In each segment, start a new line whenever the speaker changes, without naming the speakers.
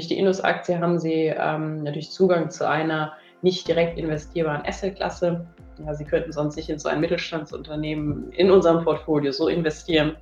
durch die Indus-Aktie haben Sie ähm, natürlich Zugang zu einer nicht direkt investierbaren Assetklasse. Ja, Sie könnten sonst nicht in so ein Mittelstandsunternehmen in unserem Portfolio so investieren.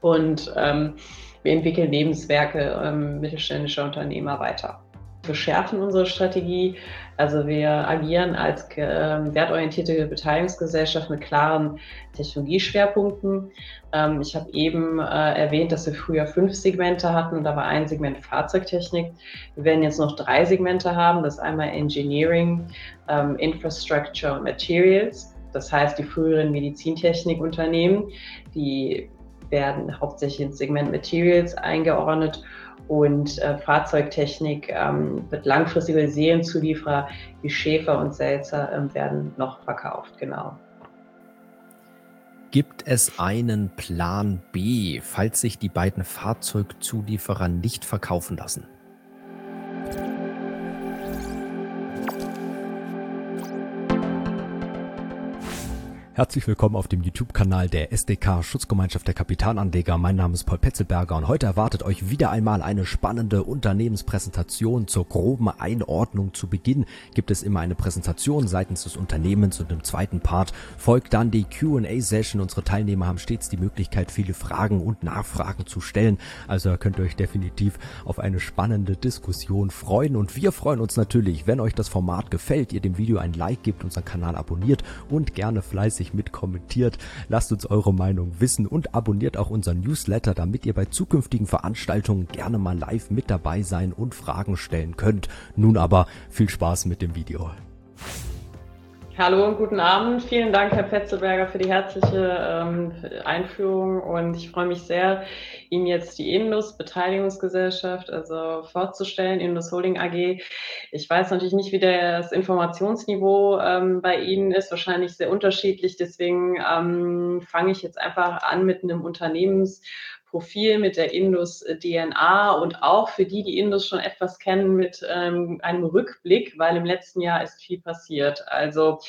Und ähm, wir entwickeln Lebenswerke ähm, mittelständischer Unternehmer weiter. Wir schärfen unsere Strategie. Also wir agieren als äh, wertorientierte Beteiligungsgesellschaft mit klaren Technologieschwerpunkten. Ähm, ich habe eben äh, erwähnt, dass wir früher fünf Segmente hatten und da war ein Segment Fahrzeugtechnik. Wir werden jetzt noch drei Segmente haben. Das ist einmal Engineering, ähm, Infrastructure und Materials. Das heißt, die früheren Medizintechnikunternehmen, die werden hauptsächlich ins Segment Materials eingeordnet und äh, Fahrzeugtechnik ähm, wird langfristig über Serienzulieferer wie Schäfer und Selzer ähm, werden noch verkauft, genau.
Gibt es einen Plan B, falls sich die beiden Fahrzeugzulieferer nicht verkaufen lassen? Herzlich willkommen auf dem YouTube-Kanal der SDK Schutzgemeinschaft der Kapitalanleger. Mein Name ist Paul Petzelberger und heute erwartet euch wieder einmal eine spannende Unternehmenspräsentation. Zur groben Einordnung zu Beginn gibt es immer eine Präsentation seitens des Unternehmens und im zweiten Part folgt dann die Q&A-Session. Unsere Teilnehmer haben stets die Möglichkeit, viele Fragen und Nachfragen zu stellen. Also könnt ihr euch definitiv auf eine spannende Diskussion freuen und wir freuen uns natürlich, wenn euch das Format gefällt, ihr dem Video ein Like gebt, unseren Kanal abonniert und gerne fleißig fleißig mit kommentiert. Lasst uns eure Meinung wissen und abonniert auch unseren Newsletter, damit ihr bei zukünftigen Veranstaltungen gerne mal live mit dabei sein und Fragen stellen könnt. Nun aber viel Spaß mit dem Video.
Hallo und guten Abend. Vielen Dank, Herr Petzelberger, für die herzliche ähm, Einführung. Und ich freue mich sehr, Ihnen jetzt die Indus Beteiligungsgesellschaft also vorzustellen, Indus Holding AG. Ich weiß natürlich nicht, wie das Informationsniveau ähm, bei Ihnen ist, wahrscheinlich sehr unterschiedlich. Deswegen ähm, fange ich jetzt einfach an mit einem Unternehmens- Profil mit der Indus DNA und auch für die, die Indus schon etwas kennen, mit ähm, einem Rückblick, weil im letzten Jahr ist viel passiert. Also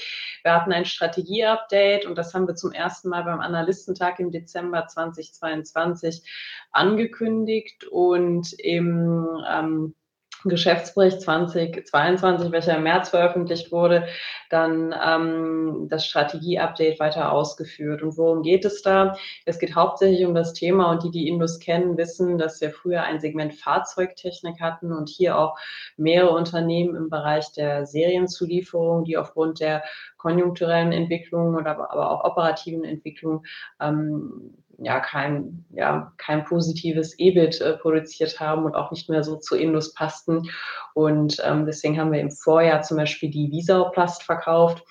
wir hatten ein Strategieupdate und das haben wir zum ersten Mal beim Analystentag im Dezember 2022 angekündigt und im ähm, Geschäftsbericht 2022, welcher im März veröffentlicht wurde, dann ähm, das Strategieupdate weiter ausgeführt. Und worum geht es da? Es geht hauptsächlich um das Thema und die, die Indus kennen, wissen, dass wir früher ein Segment Fahrzeugtechnik hatten und hier auch mehrere Unternehmen im Bereich der Serienzulieferung, die aufgrund der konjunkturellen Entwicklung oder aber auch operativen Entwicklung ähm, ja kein, ja, kein positives EBIT äh, produziert haben und auch nicht mehr so zu Indus passten. Und ähm, deswegen haben wir im Vorjahr zum Beispiel die Visauplast verkauft.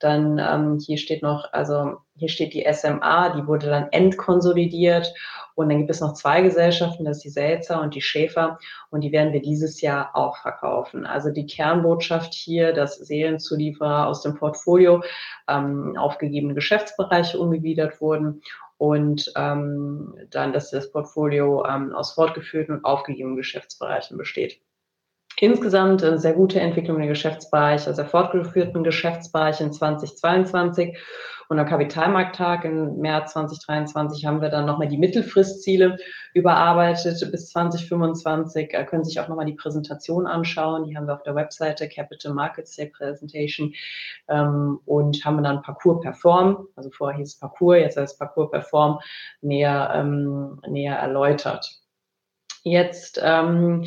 Dann ähm, hier steht noch, also hier steht die SMA, die wurde dann entkonsolidiert. Und dann gibt es noch zwei Gesellschaften, das ist die Selzer und die Schäfer. Und die werden wir dieses Jahr auch verkaufen. Also die Kernbotschaft hier, dass Seelenzulieferer aus dem Portfolio ähm, aufgegebene Geschäftsbereiche umgegliedert wurden und ähm, dann, dass das Portfolio ähm, aus fortgeführten und aufgegebenen Geschäftsbereichen besteht. Insgesamt eine sehr gute Entwicklung der Geschäftsbereiche, also fortgeführten Geschäftsbereiche in 2022 und am Kapitalmarkttag im März 2023 haben wir dann nochmal die Mittelfristziele überarbeitet bis 2025. Da können Sie sich auch nochmal die Präsentation anschauen. Die haben wir auf der Webseite Capital Markets Day Presentation ähm, und haben dann Parcours Perform, also vorher hieß es Parcours, jetzt heißt es Parcours Perform, näher, ähm, näher erläutert. Jetzt, ähm,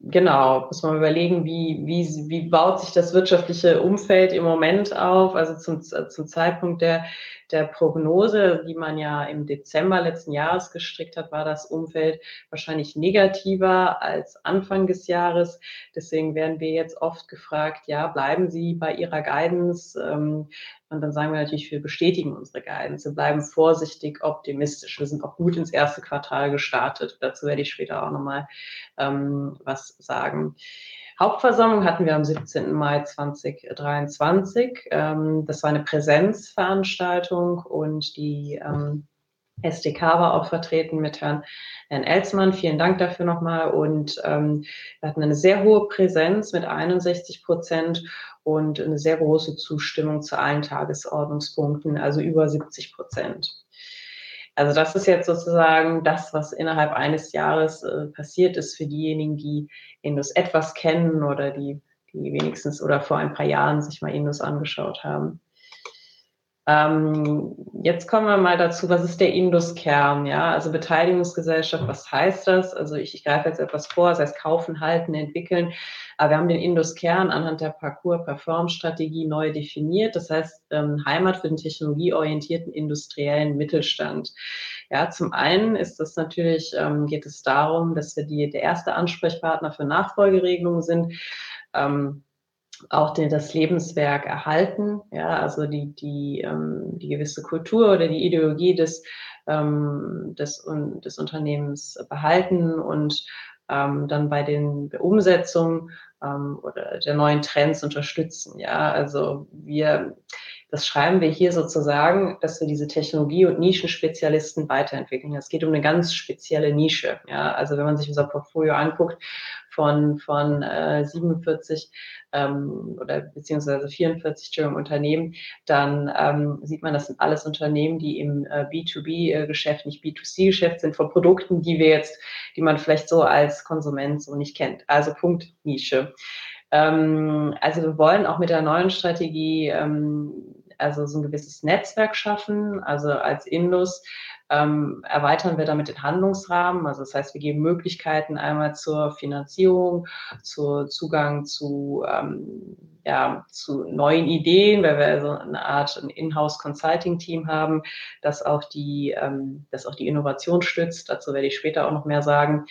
genau, muss man überlegen, wie, wie, wie baut sich das wirtschaftliche Umfeld im Moment auf? Also zum, zum Zeitpunkt der, der Prognose, die man ja im Dezember letzten Jahres gestrickt hat, war das Umfeld wahrscheinlich negativer als Anfang des Jahres. Deswegen werden wir jetzt oft gefragt, ja, bleiben Sie bei Ihrer Guidance? Ähm, und dann sagen wir natürlich, wir bestätigen unsere Guidance. Wir bleiben vorsichtig optimistisch. Wir sind auch gut ins erste Quartal gestartet. Dazu werde ich später auch nochmal ähm, was sagen. Hauptversammlung hatten wir am 17. Mai 2023. Ähm, das war eine Präsenzveranstaltung und die ähm, SDK war auch vertreten mit Herrn, Herrn Elsmann. Vielen Dank dafür nochmal. Und ähm, wir hatten eine sehr hohe Präsenz mit 61 Prozent und eine sehr große Zustimmung zu allen Tagesordnungspunkten, also über 70 Prozent. Also das ist jetzt sozusagen das, was innerhalb eines Jahres äh, passiert ist für diejenigen, die Indus etwas kennen oder die, die wenigstens oder vor ein paar Jahren sich mal Indus angeschaut haben. Ähm, jetzt kommen wir mal dazu, was ist der Indus-Kern? Ja, also Beteiligungsgesellschaft, was heißt das? Also ich, ich greife jetzt etwas vor, das heißt kaufen, halten, entwickeln. Aber wir haben den Indus-Kern anhand der Parcours-Perform-Strategie neu definiert. Das heißt ähm, Heimat für den technologieorientierten industriellen Mittelstand. Ja, zum einen ist das natürlich, ähm, geht es darum, dass wir die, der erste Ansprechpartner für Nachfolgeregelungen sind. Ähm, auch den, das Lebenswerk erhalten, ja, also die, die, ähm, die gewisse Kultur oder die Ideologie des, ähm, des, des Unternehmens behalten und ähm, dann bei den Umsetzungen ähm, oder der neuen Trends unterstützen. Ja, also wir, das schreiben wir hier sozusagen, dass wir diese Technologie- und Nischenspezialisten weiterentwickeln. Es geht um eine ganz spezielle Nische. Ja, also wenn man sich unser Portfolio anguckt, von, von äh, 47 ähm, oder beziehungsweise 44 Unternehmen, dann ähm, sieht man, das sind alles Unternehmen, die im äh, B2B-Geschäft, nicht B2C-Geschäft sind, von Produkten, die wir jetzt, die man vielleicht so als Konsument so nicht kennt. Also Punkt Nische. Ähm, also wir wollen auch mit der neuen Strategie ähm, also so ein gewisses Netzwerk schaffen, also als Indus ähm, erweitern wir damit den Handlungsrahmen. Also das heißt, wir geben Möglichkeiten einmal zur Finanzierung, zu Zugang zu, ähm, ja, zu neuen Ideen, weil wir so eine Art ein Inhouse-Consulting-Team haben, das auch die, ähm, das auch die Innovation stützt. Dazu werde ich später auch noch mehr sagen.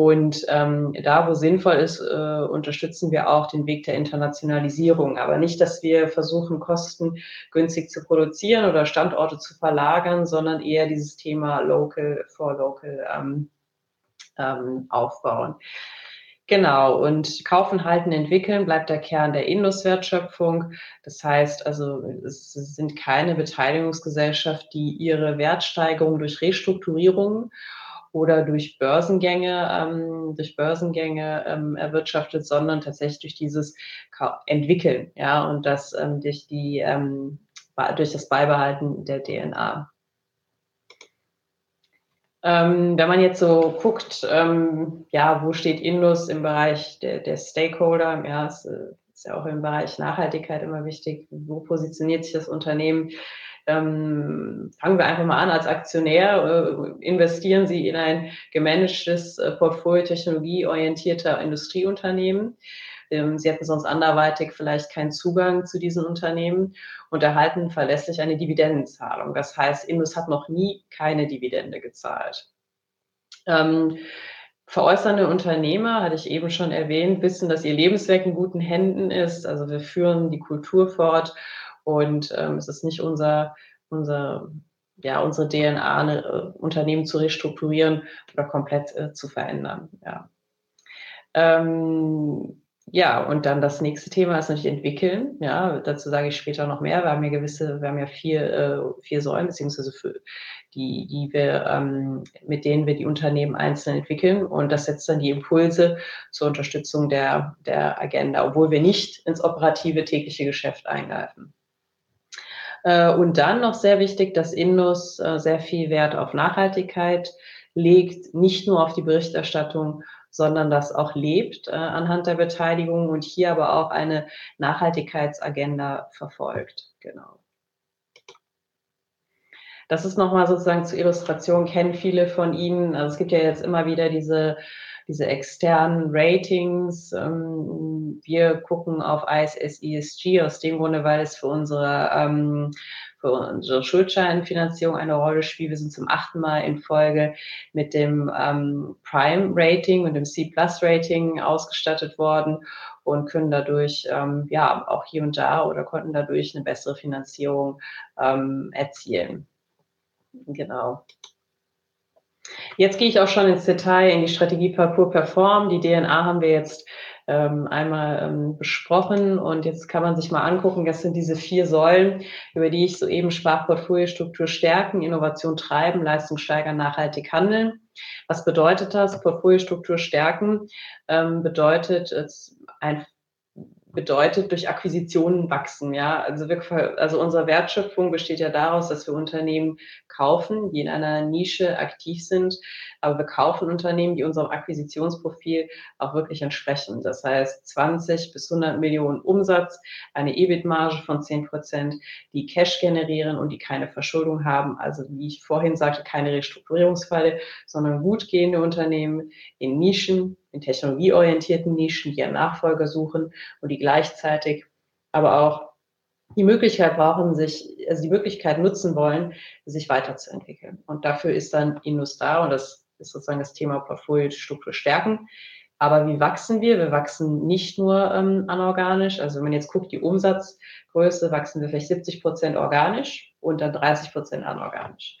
Und ähm, da, wo sinnvoll ist, äh, unterstützen wir auch den Weg der Internationalisierung. Aber nicht, dass wir versuchen, Kosten günstig zu produzieren oder Standorte zu verlagern, sondern eher dieses Thema Local for Local ähm, ähm, aufbauen. Genau, und kaufen, halten, entwickeln bleibt der Kern der Indus-Wertschöpfung. Das heißt also, es sind keine Beteiligungsgesellschaft, die ihre Wertsteigerung durch Restrukturierung oder durch Börsengänge, ähm, durch Börsengänge ähm, erwirtschaftet, sondern tatsächlich durch dieses Entwickeln, ja, und das ähm, durch die ähm, durch das Beibehalten der DNA. Ähm, wenn man jetzt so guckt, ähm, ja, wo steht Indus im Bereich der, der Stakeholder? Ja, es äh, ist ja auch im Bereich Nachhaltigkeit immer wichtig. Wo positioniert sich das Unternehmen? Ähm, fangen wir einfach mal an als Aktionär, äh, investieren Sie in ein gemanagtes äh, Portfolio technologieorientierter Industrieunternehmen. Ähm, Sie hätten sonst anderweitig vielleicht keinen Zugang zu diesen Unternehmen und erhalten verlässlich eine Dividendenzahlung. Das heißt, Indus hat noch nie keine Dividende gezahlt. Ähm, Veräußernde Unternehmer, hatte ich eben schon erwähnt, wissen, dass ihr Lebenswerk in guten Händen ist. Also wir führen die Kultur fort und ähm, es ist nicht unser, unser, ja, unsere DNA, eine, uh, Unternehmen zu restrukturieren oder komplett äh, zu verändern. Ja. Ähm, ja, und dann das nächste Thema ist natürlich entwickeln. Ja, dazu sage ich später noch mehr. Wir haben ja gewisse, wir haben ja vier, äh, vier Säulen, beziehungsweise für die, die wir, ähm, mit denen wir die Unternehmen einzeln entwickeln. Und das setzt dann die Impulse zur Unterstützung der, der Agenda, obwohl wir nicht ins operative tägliche Geschäft eingreifen. Äh, und dann noch sehr wichtig, dass Indus äh, sehr viel Wert auf Nachhaltigkeit legt, nicht nur auf die Berichterstattung, sondern das auch lebt äh, anhand der Beteiligung und hier aber auch eine Nachhaltigkeitsagenda verfolgt. Genau. Das ist nochmal sozusagen zur Illustration, kennen viele von Ihnen. Also es gibt ja jetzt immer wieder diese diese externen Ratings. Ähm, wir gucken auf ISS ESG aus dem Grunde, weil es für unsere, ähm, für unsere Schuldscheinfinanzierung eine Rolle spielt. Wir sind zum achten Mal in Folge mit dem ähm, Prime Rating und dem C Plus Rating ausgestattet worden und können dadurch ähm, ja auch hier und da oder konnten dadurch eine bessere Finanzierung ähm, erzielen. Genau. Jetzt gehe ich auch schon ins Detail in die Strategie Parcours Perform. Die DNA haben wir jetzt ähm, einmal ähm, besprochen und jetzt kann man sich mal angucken, das sind diese vier Säulen, über die ich soeben sprach, Portfoliostruktur stärken, Innovation treiben, Leistung steigern, nachhaltig handeln. Was bedeutet das? Portfoliostruktur stärken ähm, bedeutet ein bedeutet durch Akquisitionen wachsen. Ja, also, wir, also unsere Wertschöpfung besteht ja daraus, dass wir Unternehmen kaufen, die in einer Nische aktiv sind, aber wir kaufen Unternehmen, die unserem Akquisitionsprofil auch wirklich entsprechen. Das heißt 20 bis 100 Millionen Umsatz, eine EBIT-Marge von 10 Prozent, die Cash generieren und die keine Verschuldung haben. Also wie ich vorhin sagte, keine Restrukturierungsfalle, sondern gut gehende Unternehmen in Nischen, in technologieorientierten Nischen, die einen Nachfolger suchen und die gleichzeitig aber auch die Möglichkeit brauchen, sich, also die Möglichkeit nutzen wollen, sich weiterzuentwickeln. Und dafür ist dann Indus da und das ist sozusagen das Thema Portfoliostruktur stärken. Aber wie wachsen wir? Wir wachsen nicht nur ähm, anorganisch. Also wenn man jetzt guckt, die Umsatzgröße, wachsen wir vielleicht 70 Prozent organisch und dann 30 Prozent anorganisch.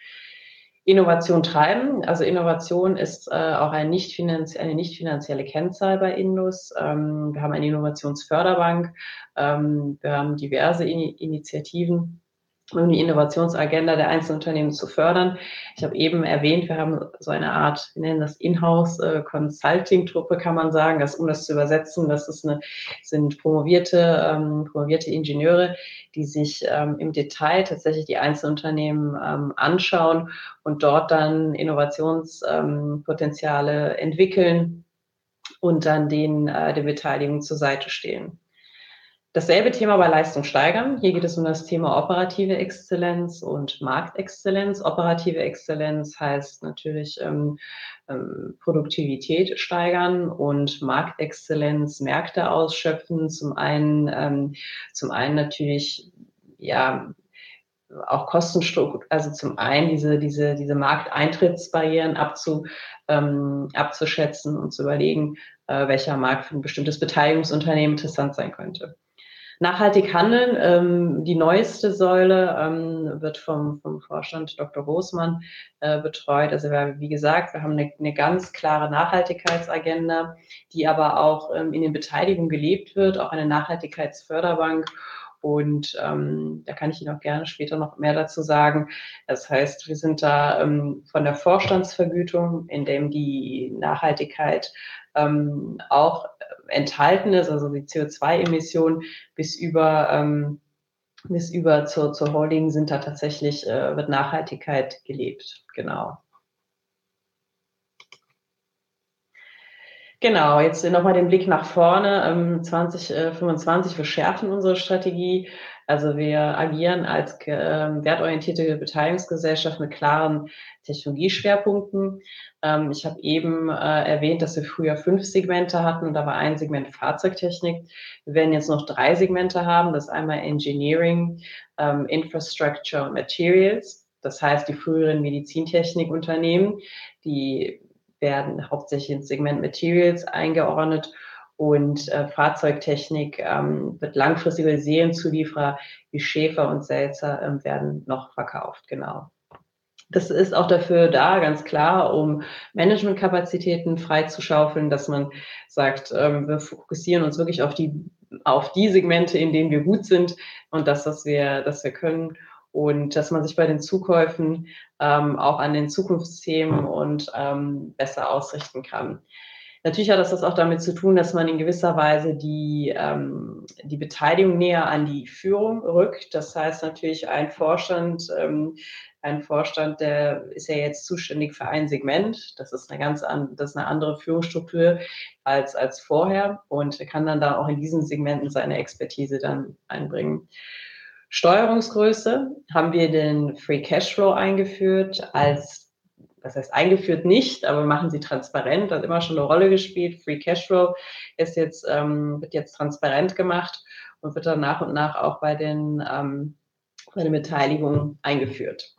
Innovation treiben. Also Innovation ist äh, auch ein nicht eine nicht finanzielle Kennzahl bei Indus. Ähm, wir haben eine Innovationsförderbank. Ähm, wir haben diverse In Initiativen, um die Innovationsagenda der einzelnen Unternehmen zu fördern. Ich habe eben erwähnt, wir haben so eine Art, wir nennen das Inhouse-Consulting-Truppe, kann man sagen, das, um das zu übersetzen. Das ist eine, sind promovierte, ähm, promovierte Ingenieure, die sich ähm, im Detail tatsächlich die einzelnen Unternehmen ähm, anschauen und dort dann Innovationspotenziale entwickeln und dann den, äh, der Beteiligung zur Seite stehen. Dasselbe Thema bei Leistung steigern. Hier geht es um das Thema operative Exzellenz und Marktexzellenz. Operative Exzellenz heißt natürlich ähm, ähm, Produktivität steigern und Marktexzellenz Märkte ausschöpfen. Zum einen, ähm, zum einen natürlich ja auch Kostenstruktur, also zum einen diese, diese, diese Markteintrittsbarrieren abzu, ähm, abzuschätzen und zu überlegen, äh, welcher Markt für ein bestimmtes Beteiligungsunternehmen interessant sein könnte. Nachhaltig handeln, ähm, die neueste Säule ähm, wird vom, vom Vorstand Dr. Großmann äh, betreut. Also wir, wie gesagt, wir haben eine, eine ganz klare Nachhaltigkeitsagenda, die aber auch ähm, in den Beteiligungen gelebt wird, auch eine Nachhaltigkeitsförderbank. Und ähm, da kann ich Ihnen auch gerne später noch mehr dazu sagen. Das heißt, wir sind da ähm, von der Vorstandsvergütung, in dem die Nachhaltigkeit ähm, auch enthalten ist, also die CO2-Emissionen bis über ähm, bis über zur, zur Holding sind da tatsächlich, äh, wird Nachhaltigkeit gelebt. Genau. Genau, jetzt nochmal den Blick nach vorne. Ähm, 2025, wir schärfen unsere Strategie. Also wir agieren als äh, wertorientierte Beteiligungsgesellschaft mit klaren Technologieschwerpunkten. Ähm, ich habe eben äh, erwähnt, dass wir früher fünf Segmente hatten und da war ein Segment Fahrzeugtechnik. Wir werden jetzt noch drei Segmente haben. Das ist einmal Engineering, ähm, Infrastructure und Materials. Das heißt, die früheren Medizintechnikunternehmen, die werden hauptsächlich ins Segment Materials eingeordnet und äh, Fahrzeugtechnik ähm, wird langfristige Serienzulieferer wie Schäfer und Selzer ähm, werden noch verkauft, genau. Das ist auch dafür da, ganz klar, um Managementkapazitäten freizuschaufeln, dass man sagt, ähm, wir fokussieren uns wirklich auf die, auf die Segmente, in denen wir gut sind und das, was wir, das wir können und dass man sich bei den Zukäufen ähm, auch an den Zukunftsthemen und ähm, besser ausrichten kann. Natürlich hat das, das auch damit zu tun, dass man in gewisser Weise die, ähm, die Beteiligung näher an die Führung rückt. Das heißt natürlich, ein Vorstand, ähm, ein Vorstand, der ist ja jetzt zuständig für ein Segment. Das ist eine ganz an, das ist eine andere Führungsstruktur als, als vorher und kann dann da auch in diesen Segmenten seine Expertise dann einbringen. Steuerungsgröße haben wir den Free Cashflow eingeführt als das heißt eingeführt nicht, aber machen sie transparent, hat immer schon eine Rolle gespielt. Free Cashflow ist jetzt, ähm, wird jetzt transparent gemacht und wird dann nach und nach auch bei den, ähm, bei den Beteiligungen eingeführt.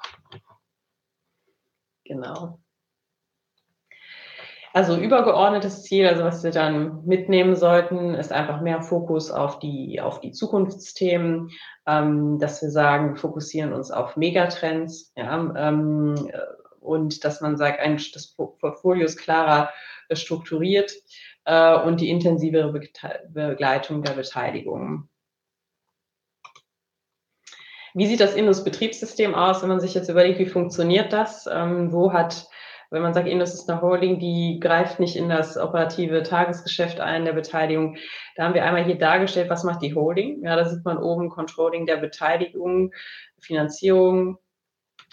Genau. Also übergeordnetes Ziel, also was wir dann mitnehmen sollten, ist einfach mehr Fokus auf die, auf die Zukunftsthemen, ähm, dass wir sagen, wir fokussieren uns auf Megatrends, ja, ähm, und dass man sagt, ein, das Portfolio ist klarer äh, strukturiert äh, und die intensivere Begleitung der Beteiligung. Wie sieht das Indus-Betriebssystem aus, wenn man sich jetzt überlegt, wie funktioniert das? Ähm, wo hat wenn man sagt, Indus ist eine Holding, die greift nicht in das operative Tagesgeschäft ein der Beteiligung, da haben wir einmal hier dargestellt, was macht die Holding. Ja, da sieht man oben Controlling der Beteiligung, Finanzierung,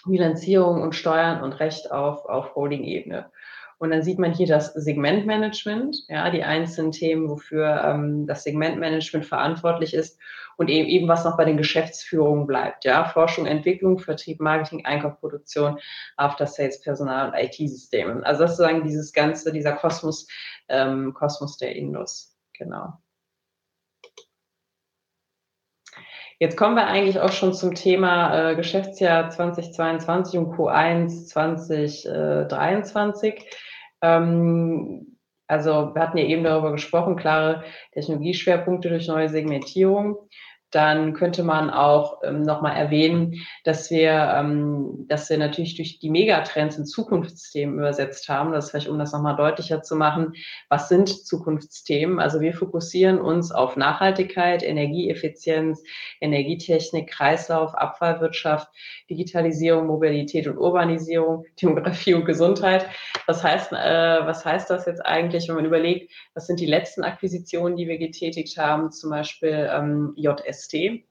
Bilanzierung und Steuern und Recht auf, auf Holding-Ebene. Und dann sieht man hier das Segmentmanagement, ja, die einzelnen Themen, wofür ähm, das Segmentmanagement verantwortlich ist und eben, eben was noch bei den Geschäftsführungen bleibt, ja, Forschung, Entwicklung, Vertrieb, Marketing, Einkauf, Produktion, After Sales, Personal und IT-Systeme. Also das sozusagen dieses ganze, dieser Kosmos, ähm, Kosmos der Indus, genau. Jetzt kommen wir eigentlich auch schon zum Thema äh, Geschäftsjahr 2022 und Q1 2023. Ähm, also wir hatten ja eben darüber gesprochen, klare Technologieschwerpunkte durch neue Segmentierung dann könnte man auch ähm, nochmal erwähnen, dass wir, ähm, dass wir natürlich durch die Megatrends in Zukunftsthemen übersetzt haben. Das vielleicht, um das nochmal deutlicher zu machen. Was sind Zukunftsthemen? Also wir fokussieren uns auf Nachhaltigkeit, Energieeffizienz, Energietechnik, Kreislauf, Abfallwirtschaft, Digitalisierung, Mobilität und Urbanisierung, Demografie und Gesundheit. Was heißt, äh, was heißt das jetzt eigentlich, wenn man überlegt, was sind die letzten Akquisitionen, die wir getätigt haben, zum Beispiel ähm, JS ST.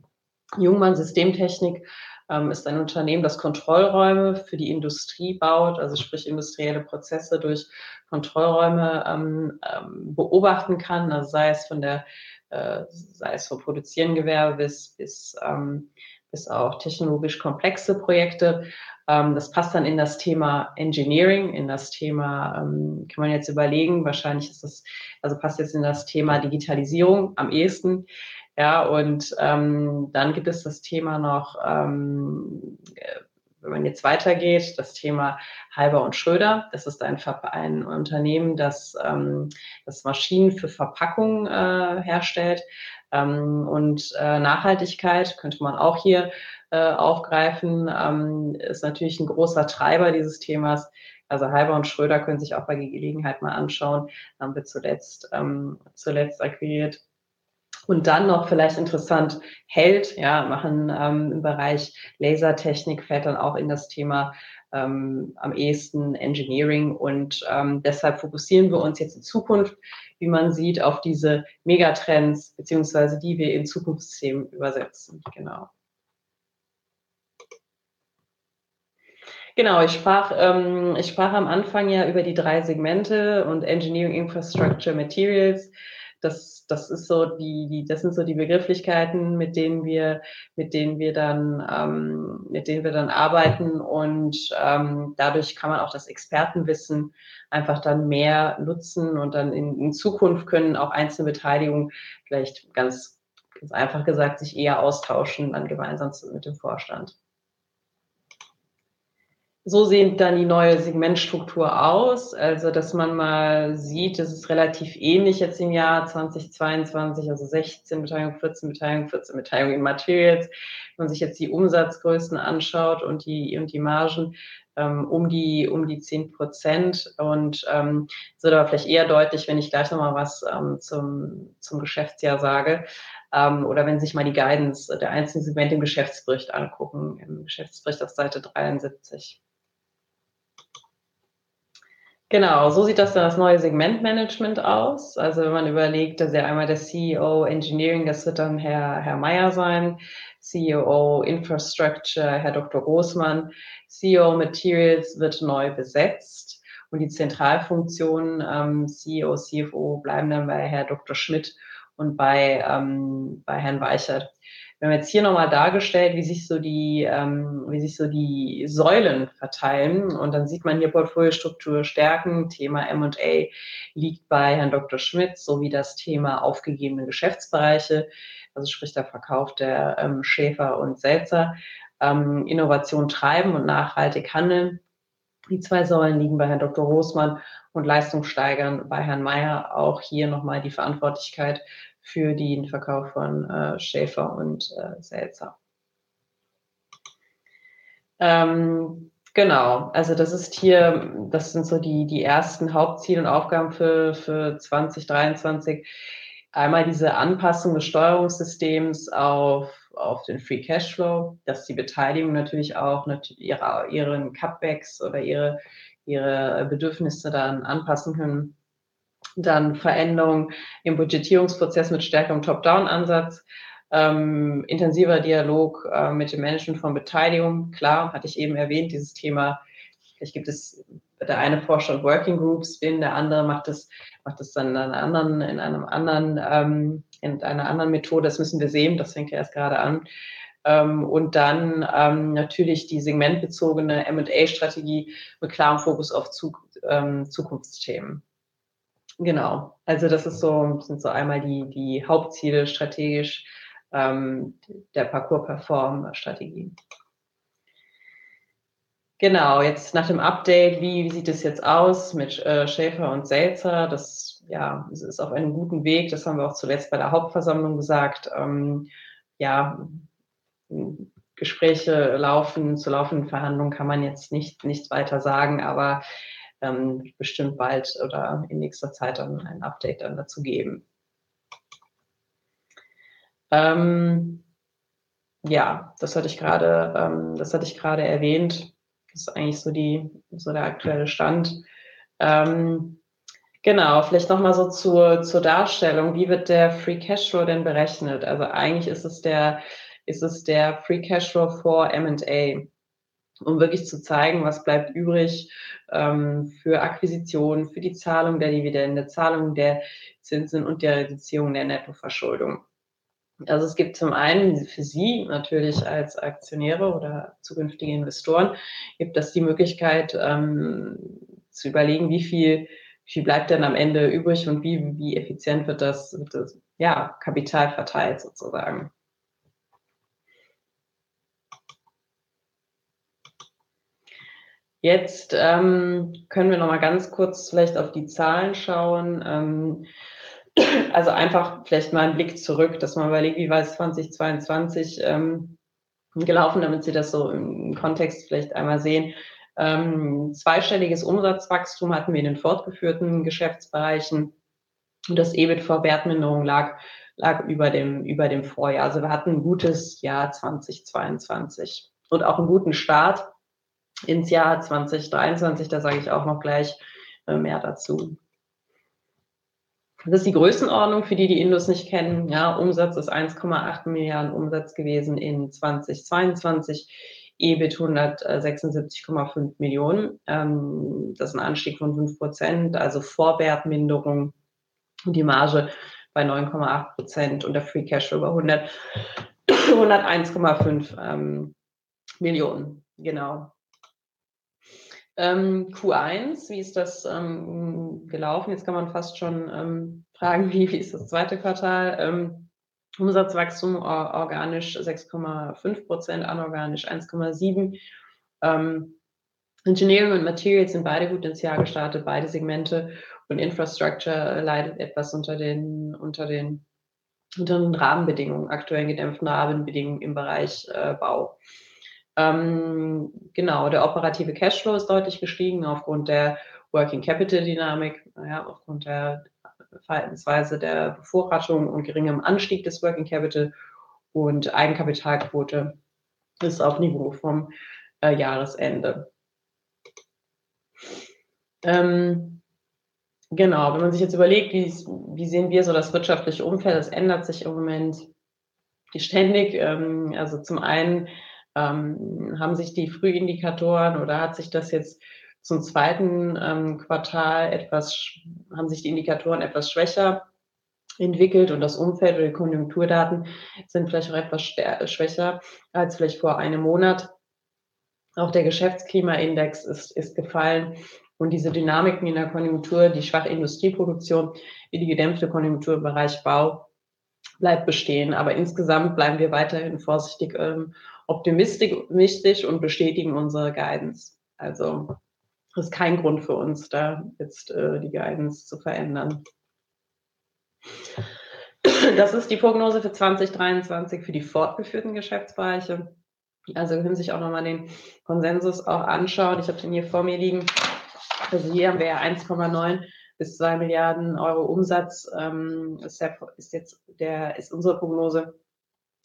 Jungmann Systemtechnik ähm, ist ein Unternehmen, das Kontrollräume für die Industrie baut, also sprich industrielle Prozesse durch Kontrollräume ähm, ähm, beobachten kann, also sei es von der, äh, sei es vom Produzierengewerbe bis, bis, ähm, bis auch technologisch komplexe Projekte. Ähm, das passt dann in das Thema Engineering, in das Thema, ähm, kann man jetzt überlegen, wahrscheinlich ist das, also passt jetzt in das Thema Digitalisierung am ehesten. Ja, und ähm, dann gibt es das Thema noch, ähm, äh, wenn man jetzt weitergeht, das Thema Halber und Schröder. Das ist ein, ein Unternehmen, das, ähm, das Maschinen für Verpackung äh, herstellt. Ähm, und äh, Nachhaltigkeit könnte man auch hier äh, aufgreifen, ähm, ist natürlich ein großer Treiber dieses Themas. Also Halber und Schröder können sich auch bei Gelegenheit mal anschauen. Haben wir zuletzt, ähm, zuletzt akquiriert. Und dann noch vielleicht interessant, Held, ja, machen ähm, im Bereich Lasertechnik, fällt dann auch in das Thema ähm, am ehesten Engineering. Und ähm, deshalb fokussieren wir uns jetzt in Zukunft, wie man sieht, auf diese Megatrends, beziehungsweise die wir in Zukunftsthemen übersetzen. Genau. Genau, ich sprach, ähm, ich sprach am Anfang ja über die drei Segmente und Engineering, Infrastructure, Materials das, das ist so die, die, das sind so die Begrifflichkeiten, mit denen wir, mit denen wir dann, ähm, mit denen wir dann arbeiten. Und ähm, dadurch kann man auch das Expertenwissen einfach dann mehr nutzen und dann in, in Zukunft können auch einzelne Beteiligungen vielleicht ganz, ganz einfach gesagt sich eher austauschen, dann gemeinsam mit dem Vorstand so sieht dann die neue Segmentstruktur aus. Also, dass man mal sieht, es ist relativ ähnlich jetzt im Jahr 2022, also 16 Beteiligung, 14 Beteiligung, 14 Beteiligung in Materials. Wenn man sich jetzt die Umsatzgrößen anschaut und die, und die Margen, ähm, um die, um die 10 Prozent. Und ähm, es wird aber vielleicht eher deutlich, wenn ich gleich nochmal was ähm, zum, zum Geschäftsjahr sage. Ähm, oder wenn Sie sich mal die Guidance der einzelnen Segmente im Geschäftsbericht angucken, im Geschäftsbericht auf Seite 73. Genau, so sieht das dann das neue Segmentmanagement aus. Also wenn man überlegt, dass ja einmal der CEO Engineering, das wird dann Herr, Herr Meyer sein, CEO Infrastructure, Herr Dr. Großmann, CEO Materials wird neu besetzt und die Zentralfunktionen ähm, CEO, CFO bleiben dann bei Herr Dr. Schmidt und bei, ähm, bei Herrn Weichert. Wir haben jetzt hier nochmal dargestellt, wie sich so die, ähm, wie sich so die Säulen verteilen. Und dann sieht man hier Portfoliostruktur stärken. Thema M&A liegt bei Herrn Dr. Schmidt sowie das Thema aufgegebene Geschäftsbereiche, also sprich der Verkauf der ähm, Schäfer und Selzer. Ähm, Innovation treiben und nachhaltig handeln. Die zwei Säulen liegen bei Herrn Dr. Rosmann und Leistung steigern bei Herrn Mayer. Auch hier nochmal die Verantwortlichkeit für den Verkauf von äh, Schäfer und äh, Selzer. Ähm, genau, also das ist hier, das sind so die, die ersten Hauptziele und Aufgaben für, für 2023. Einmal diese Anpassung des Steuerungssystems auf, auf den Free Cashflow, dass die Beteiligung natürlich auch ihre, ihren Cutbacks oder ihre ihre Bedürfnisse dann anpassen können. Dann Veränderung im Budgetierungsprozess mit stärkerem Top-Down-Ansatz, ähm, intensiver Dialog äh, mit dem Management von Beteiligung. Klar, hatte ich eben erwähnt, dieses Thema, vielleicht gibt es der eine forscht Working Groups bin, der andere macht das, macht das dann in einer anderen, in einem anderen, ähm, in einer anderen Methode. Das müssen wir sehen, das fängt ja erst gerade an. Ähm, und dann ähm, natürlich die segmentbezogene M&A-Strategie mit klarem Fokus auf Zug, ähm, Zukunftsthemen. Genau. Also das ist so, sind so einmal die, die Hauptziele strategisch ähm, der Parcours-Perform-Strategie. Genau, jetzt nach dem Update, wie, wie sieht es jetzt aus mit äh, Schäfer und Selzer? Das ja, es ist auf einem guten Weg. Das haben wir auch zuletzt bei der Hauptversammlung gesagt. Ähm, ja, Gespräche laufen, zu laufenden Verhandlungen kann man jetzt nicht, nicht weiter sagen, aber ähm, bestimmt bald oder in nächster Zeit dann ein Update dann dazu geben. Ähm, ja, das hatte ich gerade, ähm, das hatte ich gerade erwähnt. Das ist eigentlich so die, so der aktuelle Stand. Ähm, genau, vielleicht nochmal so zur, zur Darstellung. Wie wird der Free Cashflow denn berechnet? Also eigentlich ist es der, ist es der Free Cashflow for M&A um wirklich zu zeigen, was bleibt übrig ähm, für Akquisitionen, für die Zahlung der Dividende, Zahlung der Zinsen und der Reduzierung der Nettoverschuldung. Also es gibt zum einen für Sie natürlich als Aktionäre oder zukünftige Investoren, gibt es die Möglichkeit ähm, zu überlegen, wie viel, wie bleibt denn am Ende übrig und wie, wie effizient wird das, wird das ja, Kapital verteilt sozusagen. Jetzt ähm, können wir noch mal ganz kurz vielleicht auf die Zahlen schauen. Ähm, also einfach vielleicht mal einen Blick zurück, dass man überlegt, wie war es 2022 ähm, gelaufen, damit Sie das so im Kontext vielleicht einmal sehen. Ähm, zweistelliges Umsatzwachstum hatten wir in den fortgeführten Geschäftsbereichen und das EBIT vor Wertminderung lag, lag über, dem, über dem Vorjahr. Also wir hatten ein gutes Jahr 2022 und auch einen guten Start ins Jahr 2023. Da sage ich auch noch gleich äh, mehr dazu. Das ist die Größenordnung für die, die Indus nicht kennen. Ja, Umsatz ist 1,8 Milliarden Umsatz gewesen in 2022. EBIT 176,5 Millionen. Ähm, das ist ein Anstieg von 5 Prozent, also Vorwertminderung. Die Marge bei 9,8 Prozent und der Free Cash über 100, 101,5 ähm, Millionen. Genau. Ähm, Q1, wie ist das ähm, gelaufen? Jetzt kann man fast schon ähm, fragen, wie, wie ist das zweite Quartal? Ähm, Umsatzwachstum or organisch 6,5 Prozent, anorganisch 1,7. Ähm, Engineering und Materials sind beide gut ins Jahr gestartet, beide Segmente und Infrastructure leidet etwas unter den, unter den, unter den Rahmenbedingungen, aktuellen gedämpften Rahmenbedingungen im Bereich äh, Bau. Ähm, genau, der operative Cashflow ist deutlich gestiegen aufgrund der Working Capital Dynamik, ja, aufgrund der Verhaltensweise der Bevorratung und geringem Anstieg des Working Capital und Eigenkapitalquote ist auf Niveau vom äh, Jahresende. Ähm, genau, wenn man sich jetzt überlegt, wie, wie sehen wir so das wirtschaftliche Umfeld, das ändert sich im Moment ständig. Ähm, also zum einen ähm, haben sich die Frühindikatoren oder hat sich das jetzt zum zweiten ähm, Quartal etwas, haben sich die Indikatoren etwas schwächer entwickelt und das Umfeld oder die Konjunkturdaten sind vielleicht auch etwas schwächer als vielleicht vor einem Monat. Auch der Geschäftsklimaindex ist, ist gefallen und diese Dynamiken in der Konjunktur, die schwache Industrieproduktion, wie die gedämpfte Konjunktur im Bereich Bau, bleibt bestehen. Aber insgesamt bleiben wir weiterhin vorsichtig ähm, optimistisch und bestätigen unsere Guidance. Also das ist kein Grund für uns, da jetzt äh, die Guidance zu verändern. Das ist die Prognose für 2023 für die fortgeführten Geschäftsbereiche. Also können Sie sich auch nochmal den Konsensus auch anschauen. Ich habe den hier vor mir liegen. Also hier haben wir ja 1,9 bis 2 Milliarden Euro Umsatz. Ähm, ist, der, ist jetzt der, ist unsere Prognose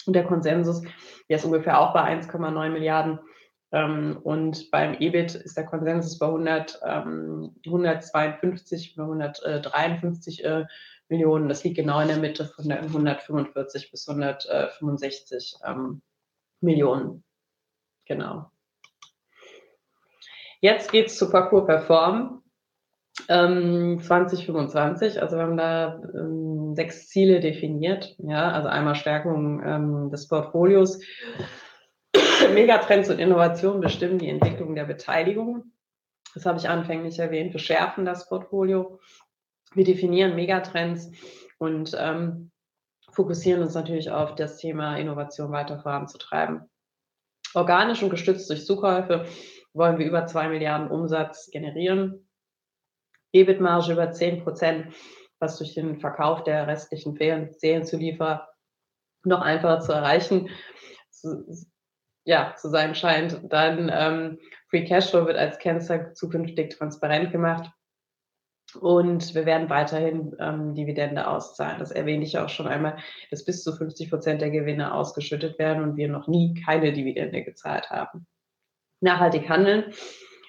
und der Konsensus, der ist ungefähr auch bei 1,9 Milliarden Ähm, und beim EBIT ist der Konsensus bei 100, 152 oder 153 äh, Millionen. Das liegt genau in der Mitte von der 145 bis 165 ähm, Millionen. Genau. Jetzt geht es zu Parcours Perform ähm, 2025. Also wir haben da ähm, sechs Ziele definiert. Ja, also einmal Stärkung ähm, des Portfolios. Megatrends und Innovationen bestimmen die Entwicklung der Beteiligung. Das habe ich anfänglich erwähnt. Wir schärfen das Portfolio. Wir definieren Megatrends und ähm, fokussieren uns natürlich auf das Thema Innovation weiter voranzutreiben. Organisch und gestützt durch Zukäufe wollen wir über zwei Milliarden Umsatz generieren. EBIT-Marge über 10 Prozent, was durch den Verkauf der restlichen Serienzuliefer noch einfacher zu erreichen ja, zu sein scheint. Dann ähm, Free Cashflow wird als Kennzahl zukünftig transparent gemacht. Und wir werden weiterhin ähm, Dividende auszahlen. Das erwähne ich auch schon einmal, dass bis zu 50 Prozent der Gewinne ausgeschüttet werden und wir noch nie keine Dividende gezahlt haben. Nachhaltig handeln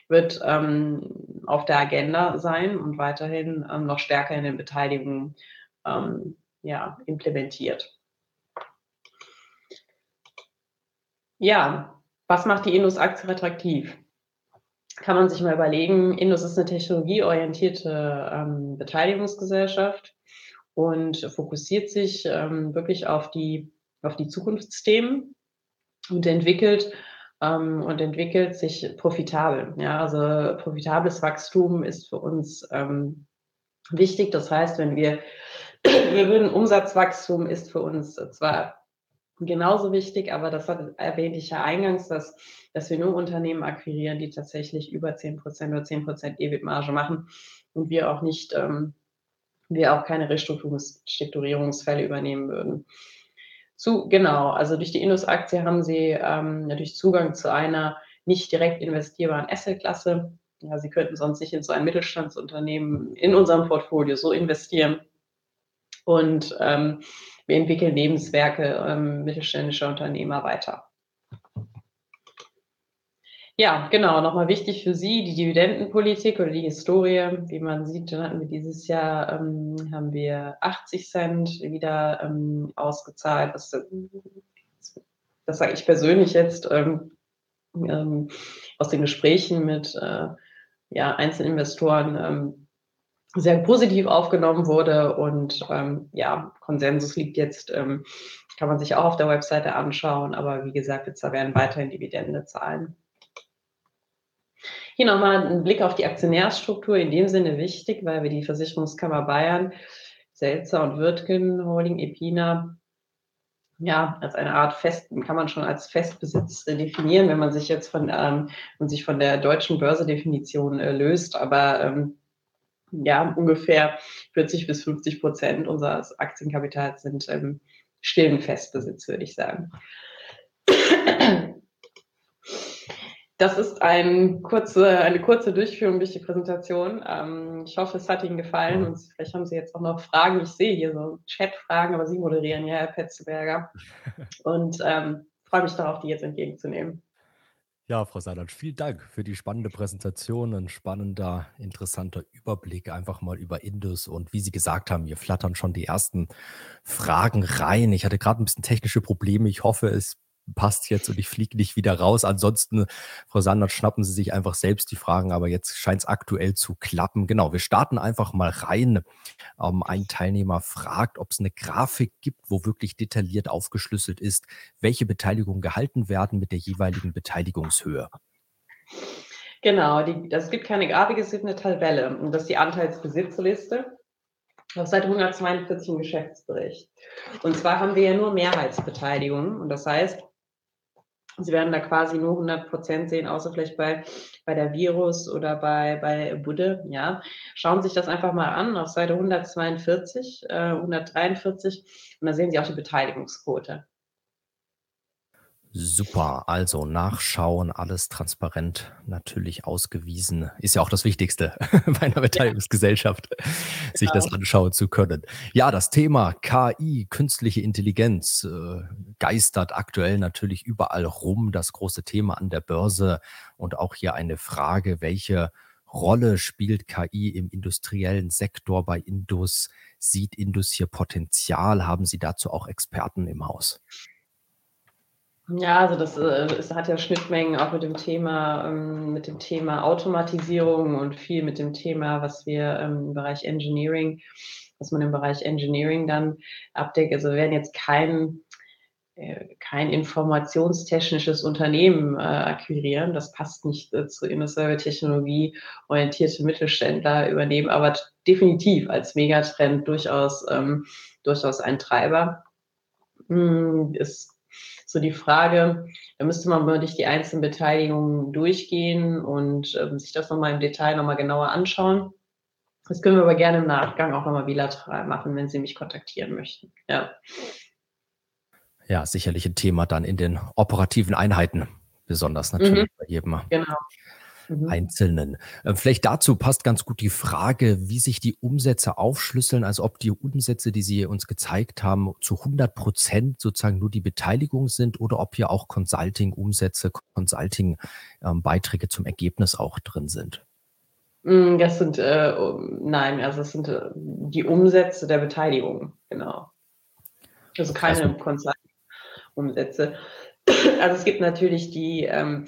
wird ähm, auf der Agenda sein und weiterhin ähm, noch stärker in den Beteiligungen ähm, ja, implementiert. Ja, was macht die Indus-Aktie attraktiv? Kann man sich mal überlegen, Indus ist eine technologieorientierte ähm, Beteiligungsgesellschaft und fokussiert sich ähm, wirklich auf die, auf die Zukunftsthemen und entwickelt ähm, und entwickelt sich profitabel. Ja, also profitables Wachstum ist für uns ähm, wichtig. Das heißt, wenn wir, wir würden Umsatzwachstum ist für uns zwar genauso wichtig, aber das hat, erwähnte ich ja eingangs, dass, dass wir nur Unternehmen akquirieren, die tatsächlich über 10% oder 10% EBIT-Marge machen und wir auch nicht, ähm, wir auch keine Restrukturierungsfälle übernehmen würden. Zu, genau, also durch die Indus-Aktie haben Sie ähm, natürlich Zugang zu einer nicht direkt investierbaren Asset-Klasse. Ja, Sie könnten sonst nicht in so ein Mittelstandsunternehmen in unserem Portfolio so investieren. Und ähm, wir entwickeln Lebenswerke ähm, mittelständischer Unternehmer weiter. Ja, genau, nochmal wichtig für Sie, die Dividendenpolitik oder die Historie. Wie man sieht, dann hatten wir dieses Jahr, ähm, haben wir 80 Cent wieder ähm, ausgezahlt. Das, das sage ich persönlich jetzt ähm, ähm aus den Gesprächen mit äh, ja, Einzelinvestoren ähm, sehr positiv aufgenommen wurde und ähm, ja, Konsensus liegt jetzt, kann man sich auch auf der Webseite anschauen, aber wie gesagt, jetzt werden weiterhin Dividende zahlen. Hier nochmal ein Blick auf die Aktionärsstruktur, in dem Sinne wichtig, weil wir die Versicherungskammer Bayern, Selzer und Wirtgen, Holding, Epina, ja, als eine Art Fest, kann man schon als Festbesitz äh, definieren, wenn man sich jetzt von, ähm, und sich von der deutschen Börsedefinition äh, löst, aber ähm, ja, ungefähr 40 bis 50 Prozent unseres Aktienkapitals sind im stillen Festbesitz, würde ich sagen. Das ist ein kurze, eine kurze Durchführung durch die Präsentation. Ähm, ich hoffe, es hat Ihnen gefallen und vielleicht haben Sie jetzt auch noch Fragen. Ich sehe hier so Chat-Fragen, aber Sie moderieren ja, Herr Petzelberger. Und ähm, freue mich darauf, die jetzt entgegenzunehmen.
Ja, Frau Salat, vielen Dank für die spannende Präsentation. Ein spannender, interessanter Überblick einfach mal über Indus. Und wie Sie gesagt haben, hier flattern schon die ersten Fragen rein. Ich hatte gerade ein bisschen technische Probleme. Ich hoffe, es passt jetzt und ich fliege nicht wieder raus. Ansonsten, Frau Sandert, schnappen Sie sich einfach selbst die Fragen, aber jetzt scheint es aktuell zu klappen. Genau, wir starten einfach mal rein. Ähm, ein Teilnehmer fragt, ob es eine Grafik gibt, wo wirklich detailliert aufgeschlüsselt ist, welche Beteiligungen gehalten werden mit der jeweiligen Beteiligungshöhe.
Genau, die, das gibt keine Grafik, es gibt eine Tabelle und das ist die Anteilsbesitzliste auf Seite 142 im Geschäftsbericht. Und zwar haben wir ja nur Mehrheitsbeteiligungen und das heißt, Sie werden da quasi nur 100 Prozent sehen, außer vielleicht bei, bei der Virus oder bei, bei Budde. Ja. Schauen Sie sich das einfach mal an auf Seite 142, äh, 143 und da sehen Sie auch die Beteiligungsquote.
Super, also nachschauen, alles transparent, natürlich ausgewiesen. Ist ja auch das Wichtigste bei einer Beteiligungsgesellschaft, ja. sich genau. das anschauen zu können. Ja, das Thema KI, künstliche Intelligenz, äh, geistert aktuell natürlich überall rum. Das große Thema an der Börse und auch hier eine Frage, welche Rolle spielt KI im industriellen Sektor bei Indus? Sieht Indus hier Potenzial? Haben Sie dazu auch Experten im Haus?
Ja, also das, äh, es hat ja Schnittmengen auch mit dem Thema, ähm, mit dem Thema Automatisierung und viel mit dem Thema, was wir ähm, im Bereich Engineering, was man im Bereich Engineering dann abdeckt. Also wir werden jetzt kein, äh, kein informationstechnisches Unternehmen äh, akquirieren. Das passt nicht äh, zu Industrie-Technologie orientierte Mittelständler übernehmen, aber definitiv als Megatrend durchaus, ähm, durchaus ein Treiber. Hm, es so die Frage, da müsste man durch die einzelnen Beteiligungen durchgehen und ähm, sich das nochmal im Detail nochmal genauer anschauen. Das können wir aber gerne im Nachgang auch nochmal bilateral machen, wenn Sie mich kontaktieren möchten. Ja.
Ja, sicherlich ein Thema dann in den operativen Einheiten, besonders natürlich mhm. bei jedem. Genau mhm. Einzelnen. Äh, vielleicht dazu passt ganz gut die Frage, wie sich die Umsätze aufschlüsseln, also ob die Umsätze, die Sie uns gezeigt haben, zu 100 Prozent sozusagen nur die Beteiligung sind oder ob hier auch Consulting-Umsätze, Consulting-Beiträge zum Ergebnis auch drin sind.
Mm, das sind, äh, nein, also es sind äh, die Umsätze der Beteiligung, genau. Also keine also, Consulting-Umsätze. Also es gibt natürlich die ähm,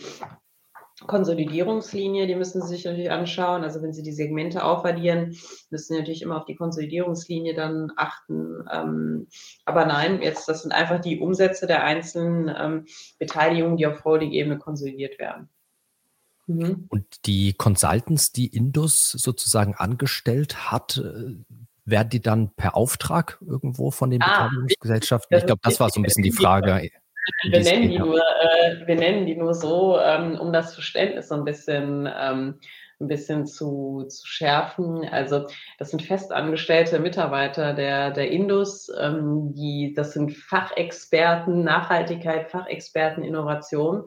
Konsolidierungslinie, die müssen Sie sich natürlich anschauen. Also wenn Sie die Segmente aufaddieren, müssen Sie natürlich immer auf die Konsolidierungslinie dann achten. Ähm, aber nein, jetzt das sind einfach die Umsätze der einzelnen ähm, Beteiligungen, die auf Holding-Ebene konsolidiert werden.
Mhm. Und die Consultants, die Indus sozusagen angestellt hat, äh, werden die dann per Auftrag irgendwo von den ah, Beteiligungsgesellschaften? Ich glaube, das war so ein bisschen die Frage.
Wir nennen, die nur, äh, wir nennen die nur so, ähm, um das Verständnis so ein bisschen, ähm, ein bisschen zu, zu schärfen. Also das sind festangestellte Mitarbeiter der, der Indus, ähm, die, das sind Fachexperten, Nachhaltigkeit, Fachexperten, Innovation,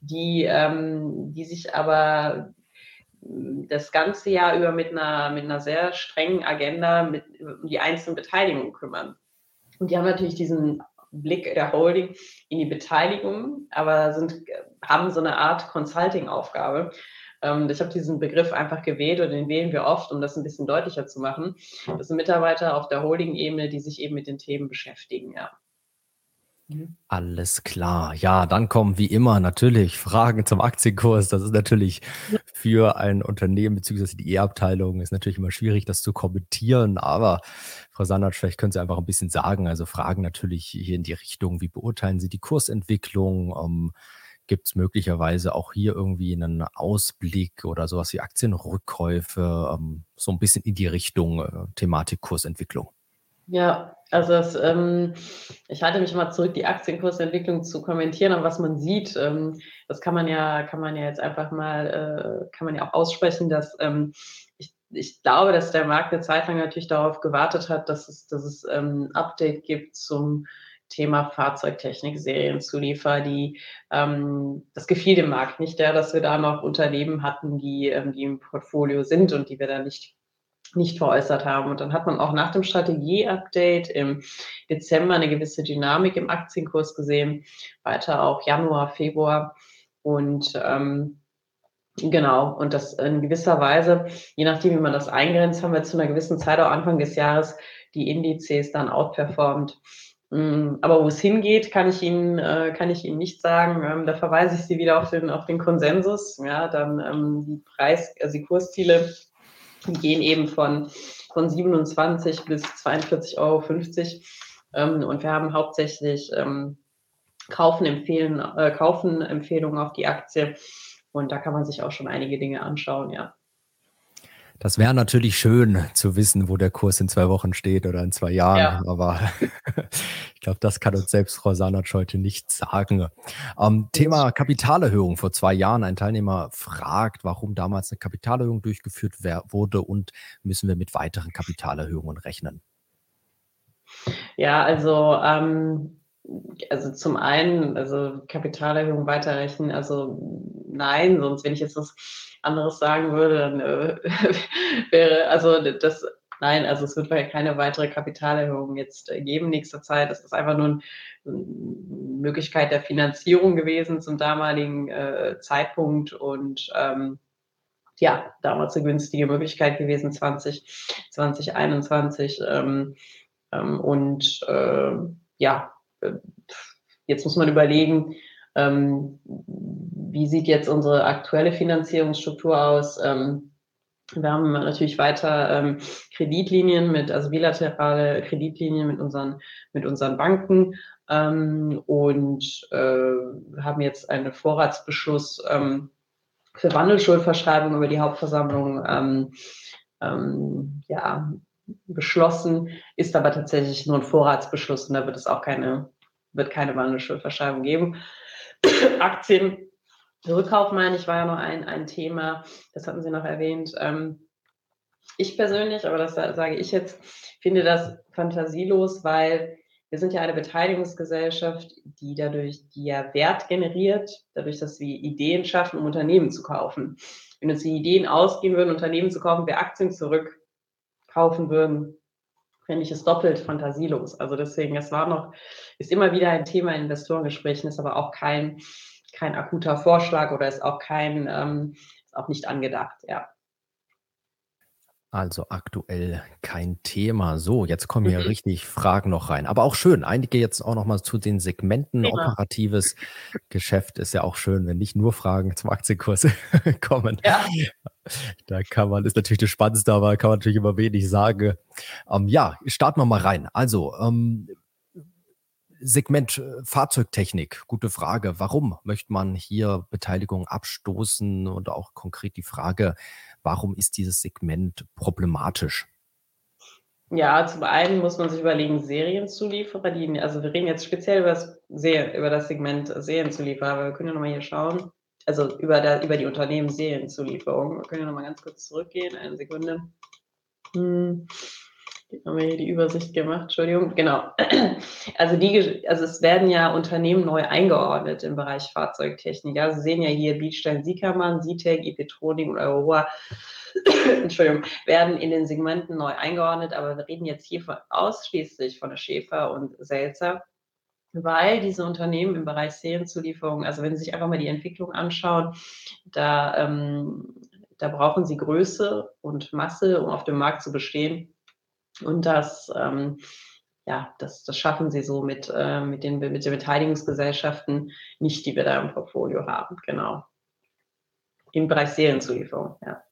die, ähm, die sich aber das ganze Jahr über mit einer, mit einer sehr strengen Agenda mit, um die einzelnen Beteiligungen kümmern. Und die haben natürlich diesen Blick der Holding in die Beteiligung, aber sind, haben so eine Art Consulting-Aufgabe. Ähm, ich habe diesen Begriff einfach gewählt und den wählen wir oft, um das ein bisschen deutlicher zu machen. Das sind Mitarbeiter auf der Holding-Ebene, die sich eben mit den Themen beschäftigen, ja.
Mhm. Alles klar. Ja, dann kommen wie immer natürlich Fragen zum Aktienkurs. Das ist natürlich für ein Unternehmen beziehungsweise die E-Abteilung ist natürlich immer schwierig, das zu kommentieren. Aber Frau Sandert, vielleicht können Sie einfach ein bisschen sagen. Also Fragen natürlich hier in die Richtung, wie beurteilen Sie die Kursentwicklung? Ähm, Gibt es möglicherweise auch hier irgendwie einen Ausblick oder sowas wie Aktienrückkäufe? Ähm, so ein bisschen in die Richtung äh, Thematik Kursentwicklung.
Ja, also es, ähm, ich halte mich mal zurück, die Aktienkursentwicklung zu kommentieren, aber was man sieht, ähm, das kann man ja, kann man ja jetzt einfach mal, äh, kann man ja auch aussprechen, dass ähm, ich, ich glaube, dass der Markt eine Zeit lang natürlich darauf gewartet hat, dass es, dass es ähm, ein Update gibt zum Thema Fahrzeugtechnik, Serienzuliefer, die ähm, das gefiel dem Markt nicht, ja, dass wir da noch Unternehmen hatten, die, ähm, die im Portfolio sind und die wir da nicht nicht veräußert haben. Und dann hat man auch nach dem Strategie-Update im Dezember eine gewisse Dynamik im Aktienkurs gesehen, weiter auch Januar, Februar. Und ähm, genau, und das in gewisser Weise, je nachdem, wie man das eingrenzt, haben wir zu einer gewissen Zeit, auch Anfang des Jahres, die Indizes dann outperformt. Mm, aber wo es hingeht, kann ich Ihnen, äh, kann ich Ihnen nicht sagen. Ähm, da verweise ich Sie wieder auf den, auf den Konsensus. Ja, dann ähm, die Preis, also die Kursziele die gehen eben von, von 27 bis 42,50 Euro. Ähm, und wir haben hauptsächlich ähm, Kaufen, empfehlen, äh, Kaufen Empfehlungen auf die Aktie. Und da kann man sich auch schon einige Dinge anschauen, ja.
Das wäre natürlich schön zu wissen, wo der Kurs in zwei Wochen steht oder in zwei Jahren, ja. aber ich glaube, das kann uns selbst Frau Sanatsch heute nicht sagen. Ähm, Thema Kapitalerhöhung. Vor zwei Jahren ein Teilnehmer fragt, warum damals eine Kapitalerhöhung durchgeführt wurde und müssen wir mit weiteren Kapitalerhöhungen rechnen?
Ja, also ähm, also zum einen, also Kapitalerhöhung weiterrechnen, also nein, sonst wenn ich jetzt was anderes sagen würde, dann äh, wäre, also das, nein, also es wird keine weitere Kapitalerhöhung jetzt äh, geben nächster Zeit. Das ist einfach nur eine Möglichkeit der Finanzierung gewesen zum damaligen äh, Zeitpunkt und ähm, ja, damals eine günstige Möglichkeit gewesen, 20, 2021. Ähm, ähm, und äh, ja, jetzt muss man überlegen, ähm, wie sieht jetzt unsere aktuelle Finanzierungsstruktur aus? Ähm, wir haben natürlich weiter ähm, Kreditlinien mit, also bilaterale Kreditlinien mit unseren, mit unseren Banken ähm, und äh, haben jetzt einen Vorratsbeschluss ähm, für Wandelschuldverschreibung über die Hauptversammlung ähm, ja, beschlossen, ist aber tatsächlich nur ein Vorratsbeschluss und da wird es auch keine, wird keine Wandelschuldverschreibung geben. Aktien Rückkauf, meine ich, war ja noch ein, ein Thema, das hatten Sie noch erwähnt. Ähm, ich persönlich, aber das sage ich jetzt, finde das fantasielos, weil wir sind ja eine Beteiligungsgesellschaft, die dadurch, die ja Wert generiert, dadurch, dass wir Ideen schaffen, um Unternehmen zu kaufen. Wenn uns die Ideen ausgehen würden, Unternehmen zu kaufen, wir Aktien zurückkaufen würden, fände ich es doppelt fantasielos. Also deswegen, es war noch, ist immer wieder ein Thema in Investorengesprächen, ist aber auch kein, kein akuter Vorschlag oder ist auch kein, ähm, auch nicht angedacht, ja.
Also aktuell kein Thema. So, jetzt kommen hier mhm. richtig Fragen noch rein. Aber auch schön. Einige jetzt auch noch mal zu den Segmenten. Thema. Operatives Geschäft ist ja auch schön, wenn nicht nur Fragen zum Aktienkurs kommen. Ja. Da kann man, ist natürlich das Spannendste, aber kann man natürlich immer wenig sagen. Ähm, ja, starten wir mal rein. Also, ähm, Segment äh, Fahrzeugtechnik, gute Frage. Warum möchte man hier Beteiligung abstoßen? Und auch konkret die Frage, warum ist dieses Segment problematisch?
Ja, zum einen muss man sich überlegen, Serienzulieferer, die, also wir reden jetzt speziell über das, über das Segment Serienzulieferer, aber wir können ja nochmal hier schauen, also über, der, über die Unternehmen Serienzulieferung. Wir können ja nochmal ganz kurz zurückgehen, eine Sekunde. Hm haben wir hier die Übersicht gemacht, Entschuldigung, genau. Also, die, also es werden ja Unternehmen neu eingeordnet im Bereich Fahrzeugtechnik. Also Sie sehen ja hier Bietstein, Siekermann, Sitec, Ipetronik und Aurora, Entschuldigung, werden in den Segmenten neu eingeordnet, aber wir reden jetzt hier von, ausschließlich von der Schäfer und Selzer, weil diese Unternehmen im Bereich Serienzulieferung, also wenn Sie sich einfach mal die Entwicklung anschauen, da, ähm, da brauchen Sie Größe und Masse, um auf dem Markt zu bestehen. Und das, ähm, ja, das, das schaffen sie so mit, äh, mit, den, mit den Beteiligungsgesellschaften nicht, die wir da im Portfolio haben, genau. Im Bereich Serienzulieferung, ja.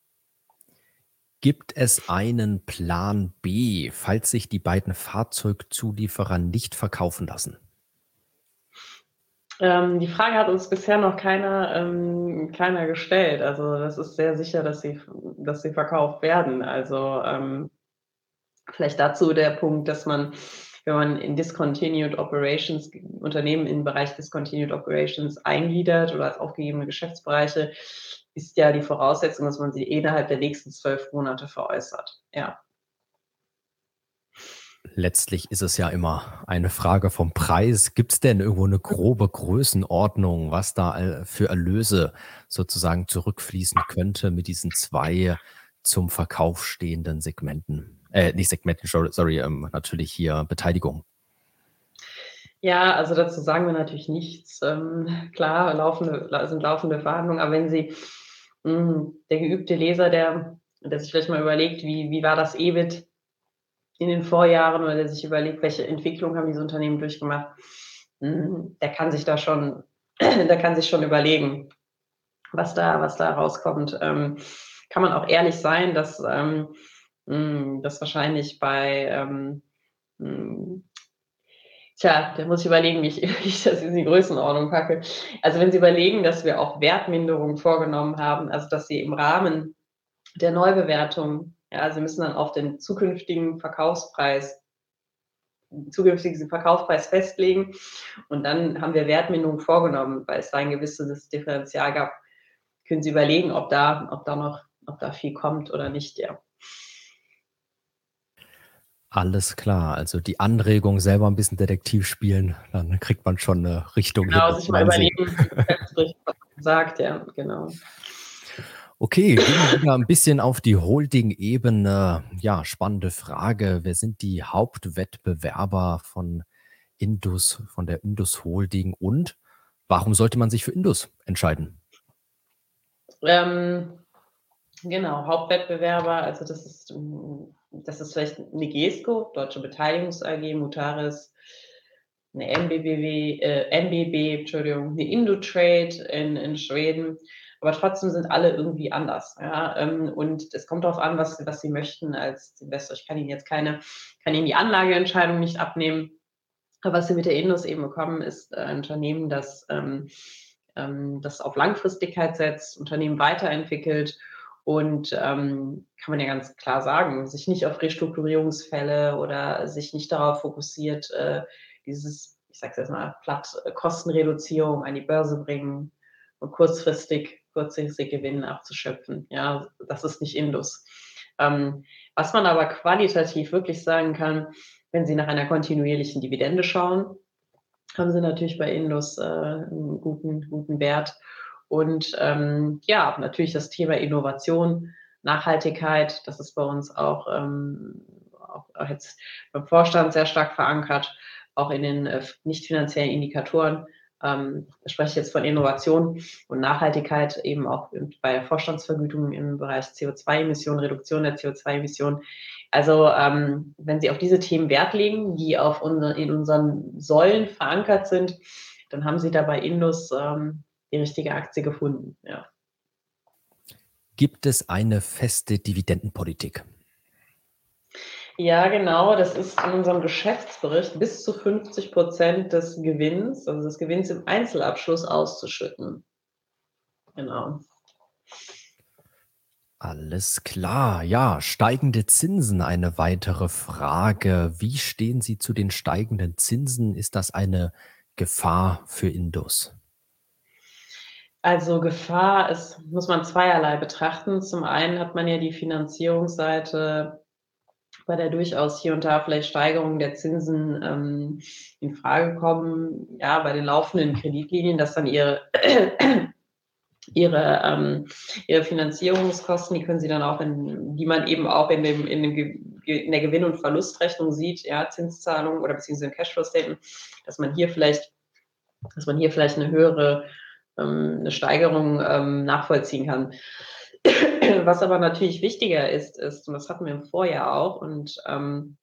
Gibt es einen Plan B, falls sich die beiden Fahrzeugzulieferer nicht verkaufen lassen?
Ähm, die Frage hat uns bisher noch keiner, ähm, keiner gestellt. Also das ist sehr sicher, dass sie, dass sie verkauft werden. Also ähm, Vielleicht dazu der Punkt, dass man, wenn man in Discontinued Operations, Unternehmen im Bereich Discontinued Operations eingliedert oder als aufgegebene Geschäftsbereiche, ist ja die Voraussetzung, dass man sie innerhalb der nächsten zwölf Monate veräußert. Ja.
Letztlich ist es ja immer eine Frage vom Preis. Gibt es denn irgendwo eine grobe Größenordnung, was da für Erlöse sozusagen zurückfließen könnte mit diesen zwei zum Verkauf stehenden Segmenten? Äh, nicht Segmenten, sorry, ähm, natürlich hier Beteiligung.
Ja, also dazu sagen wir natürlich nichts. Ähm, klar, laufende, sind laufende Verhandlungen, aber wenn Sie, mh, hm, der geübte Leser, der, der sich vielleicht mal überlegt, wie, wie war das EBIT in den Vorjahren oder der sich überlegt, welche Entwicklung haben diese Unternehmen durchgemacht, mh, hm, der kann sich da schon, der kann sich schon überlegen, was da, was da rauskommt. Ähm, kann man auch ehrlich sein, dass ähm, hm, das wahrscheinlich bei, ähm, hm, tja, da muss ich überlegen, wie ich, wie ich das in die Größenordnung packe. Also wenn Sie überlegen, dass wir auch Wertminderungen vorgenommen haben, also dass Sie im Rahmen der Neubewertung, ja, Sie müssen dann auf den zukünftigen Verkaufspreis zukünftigen Verkaufspreis festlegen. Und dann haben wir Wertminderungen vorgenommen, weil es da ein gewisses Differential gab. Können Sie überlegen, ob da, ob da noch, ob da viel kommt oder nicht, ja.
Alles klar, also die Anregung selber ein bisschen Detektiv spielen, dann kriegt man schon eine Richtung.
Genau, sich mal überlegen, was sagt, ja, genau.
Okay, gehen wir wieder ein bisschen auf die Holding-Ebene. Ja, spannende Frage. Wer sind die Hauptwettbewerber von Indus, von der Indus Holding und warum sollte man sich für Indus entscheiden?
Ähm, genau, Hauptwettbewerber, also das ist das ist vielleicht eine GESCO, Deutsche Beteiligungs AG, Mutaris, eine MBBW, äh, MBB, Entschuldigung, eine Indutrade in, in Schweden. Aber trotzdem sind alle irgendwie anders. Ja? Ähm, und es kommt darauf an, was, was Sie möchten als Investor. Ich kann Ihnen jetzt keine, kann Ihnen die Anlageentscheidung nicht abnehmen. Aber was Sie mit der Indus eben bekommen, ist ein Unternehmen, das, ähm, ähm, das auf Langfristigkeit setzt, Unternehmen weiterentwickelt und ähm, kann man ja ganz klar sagen, sich nicht auf Restrukturierungsfälle oder sich nicht darauf fokussiert, äh, dieses, ich sage es jetzt mal platt, Kostenreduzierung an die Börse bringen und kurzfristig, kurzfristig Gewinn abzuschöpfen. Ja, das ist nicht Indus. Ähm, was man aber qualitativ wirklich sagen kann, wenn Sie nach einer kontinuierlichen Dividende schauen, haben Sie natürlich bei Indus äh, einen guten, guten Wert. Und ähm, ja, natürlich das Thema Innovation, Nachhaltigkeit, das ist bei uns auch, ähm, auch, jetzt beim Vorstand sehr stark verankert, auch in den äh, nicht finanziellen Indikatoren. Ähm, ich spreche jetzt von Innovation und Nachhaltigkeit eben auch bei der Vorstandsvergütung im Bereich CO2-Emissionen, Reduktion der CO2-Emissionen. Also ähm, wenn Sie auf diese Themen Wert legen, die auf unser, in unseren Säulen verankert sind, dann haben Sie dabei Indus ähm, die richtige Aktie gefunden. Ja.
Gibt es eine feste Dividendenpolitik?
Ja, genau. Das ist in unserem Geschäftsbericht bis zu 50 Prozent des Gewinns, also des Gewinns im Einzelabschluss auszuschütten. Genau.
Alles klar. Ja, steigende Zinsen, eine weitere Frage. Wie stehen Sie zu den steigenden Zinsen? Ist das eine Gefahr für Indus?
Also Gefahr ist, muss man zweierlei betrachten. Zum einen hat man ja die Finanzierungsseite, bei der durchaus hier und da vielleicht Steigerungen der Zinsen ähm, in Frage kommen, ja, bei den laufenden Kreditlinien, dass dann ihre ihre, ähm, ihre Finanzierungskosten, die können Sie dann auch in, die man eben auch in dem, in dem in der Gewinn- und Verlustrechnung sieht, ja, Zinszahlungen oder beziehungsweise im Cashflow-Statement, dass man hier vielleicht, dass man hier vielleicht eine höhere eine Steigerung ähm, nachvollziehen kann. Was aber natürlich wichtiger ist, ist, und das hatten wir im Vorjahr auch, und ähm,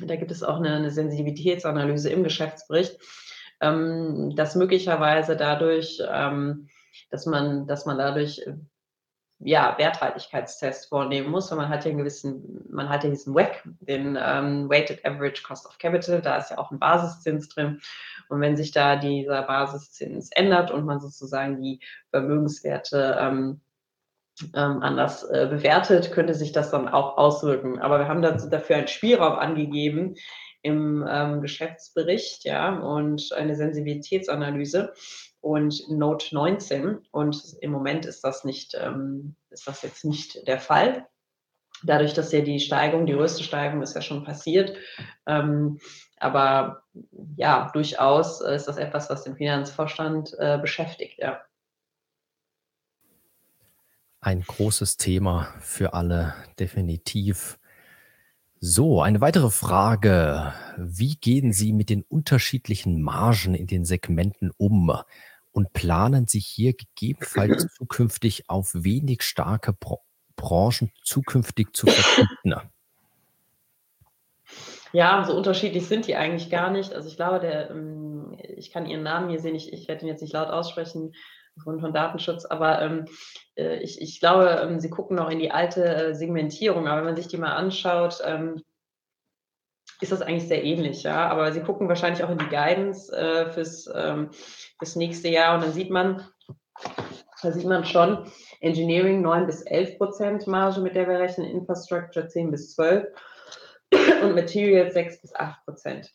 da gibt es auch eine, eine Sensitivitätsanalyse im Geschäftsbericht, ähm, dass möglicherweise dadurch, ähm, dass man, dass man dadurch ja, Werthaltigkeitstest vornehmen muss, weil man hat ja einen gewissen, man hat ja diesen WACC, den ähm, Weighted Average Cost of Capital, da ist ja auch ein Basiszins drin. Und wenn sich da dieser Basiszins ändert und man sozusagen die Vermögenswerte ähm, ähm, anders äh, bewertet, könnte sich das dann auch auswirken. Aber wir haben dazu, dafür einen Spielraum angegeben im ähm, Geschäftsbericht, ja, und eine Sensibilitätsanalyse und Note 19. Und im Moment ist das nicht, ähm, ist das jetzt nicht der Fall. Dadurch, dass ja die Steigung, die größte Steigung ist ja schon passiert. Ähm, aber ja, durchaus ist das etwas, was den Finanzvorstand äh, beschäftigt, ja.
Ein großes Thema für alle, definitiv. So, eine weitere Frage. Wie gehen Sie mit den unterschiedlichen Margen in den Segmenten um? Und planen sich hier gegebenenfalls zukünftig auf wenig starke Bro Branchen zukünftig zu verzichten?
Ja, so unterschiedlich sind die eigentlich gar nicht. Also ich glaube, der, ähm, ich kann Ihren Namen hier sehen, ich, ich werde ihn jetzt nicht laut aussprechen aufgrund von Datenschutz, aber ähm, äh, ich, ich glaube, ähm, Sie gucken noch in die alte äh, Segmentierung, aber wenn man sich die mal anschaut, ähm, ist das eigentlich sehr ähnlich, ja. Aber sie gucken wahrscheinlich auch in die Guidance äh, fürs, ähm, fürs nächste Jahr und dann sieht man, da sieht man schon Engineering 9 bis 11 Prozent Marge, mit der wir rechnen, Infrastructure 10 bis 12 und Materials 6 bis 8 Prozent.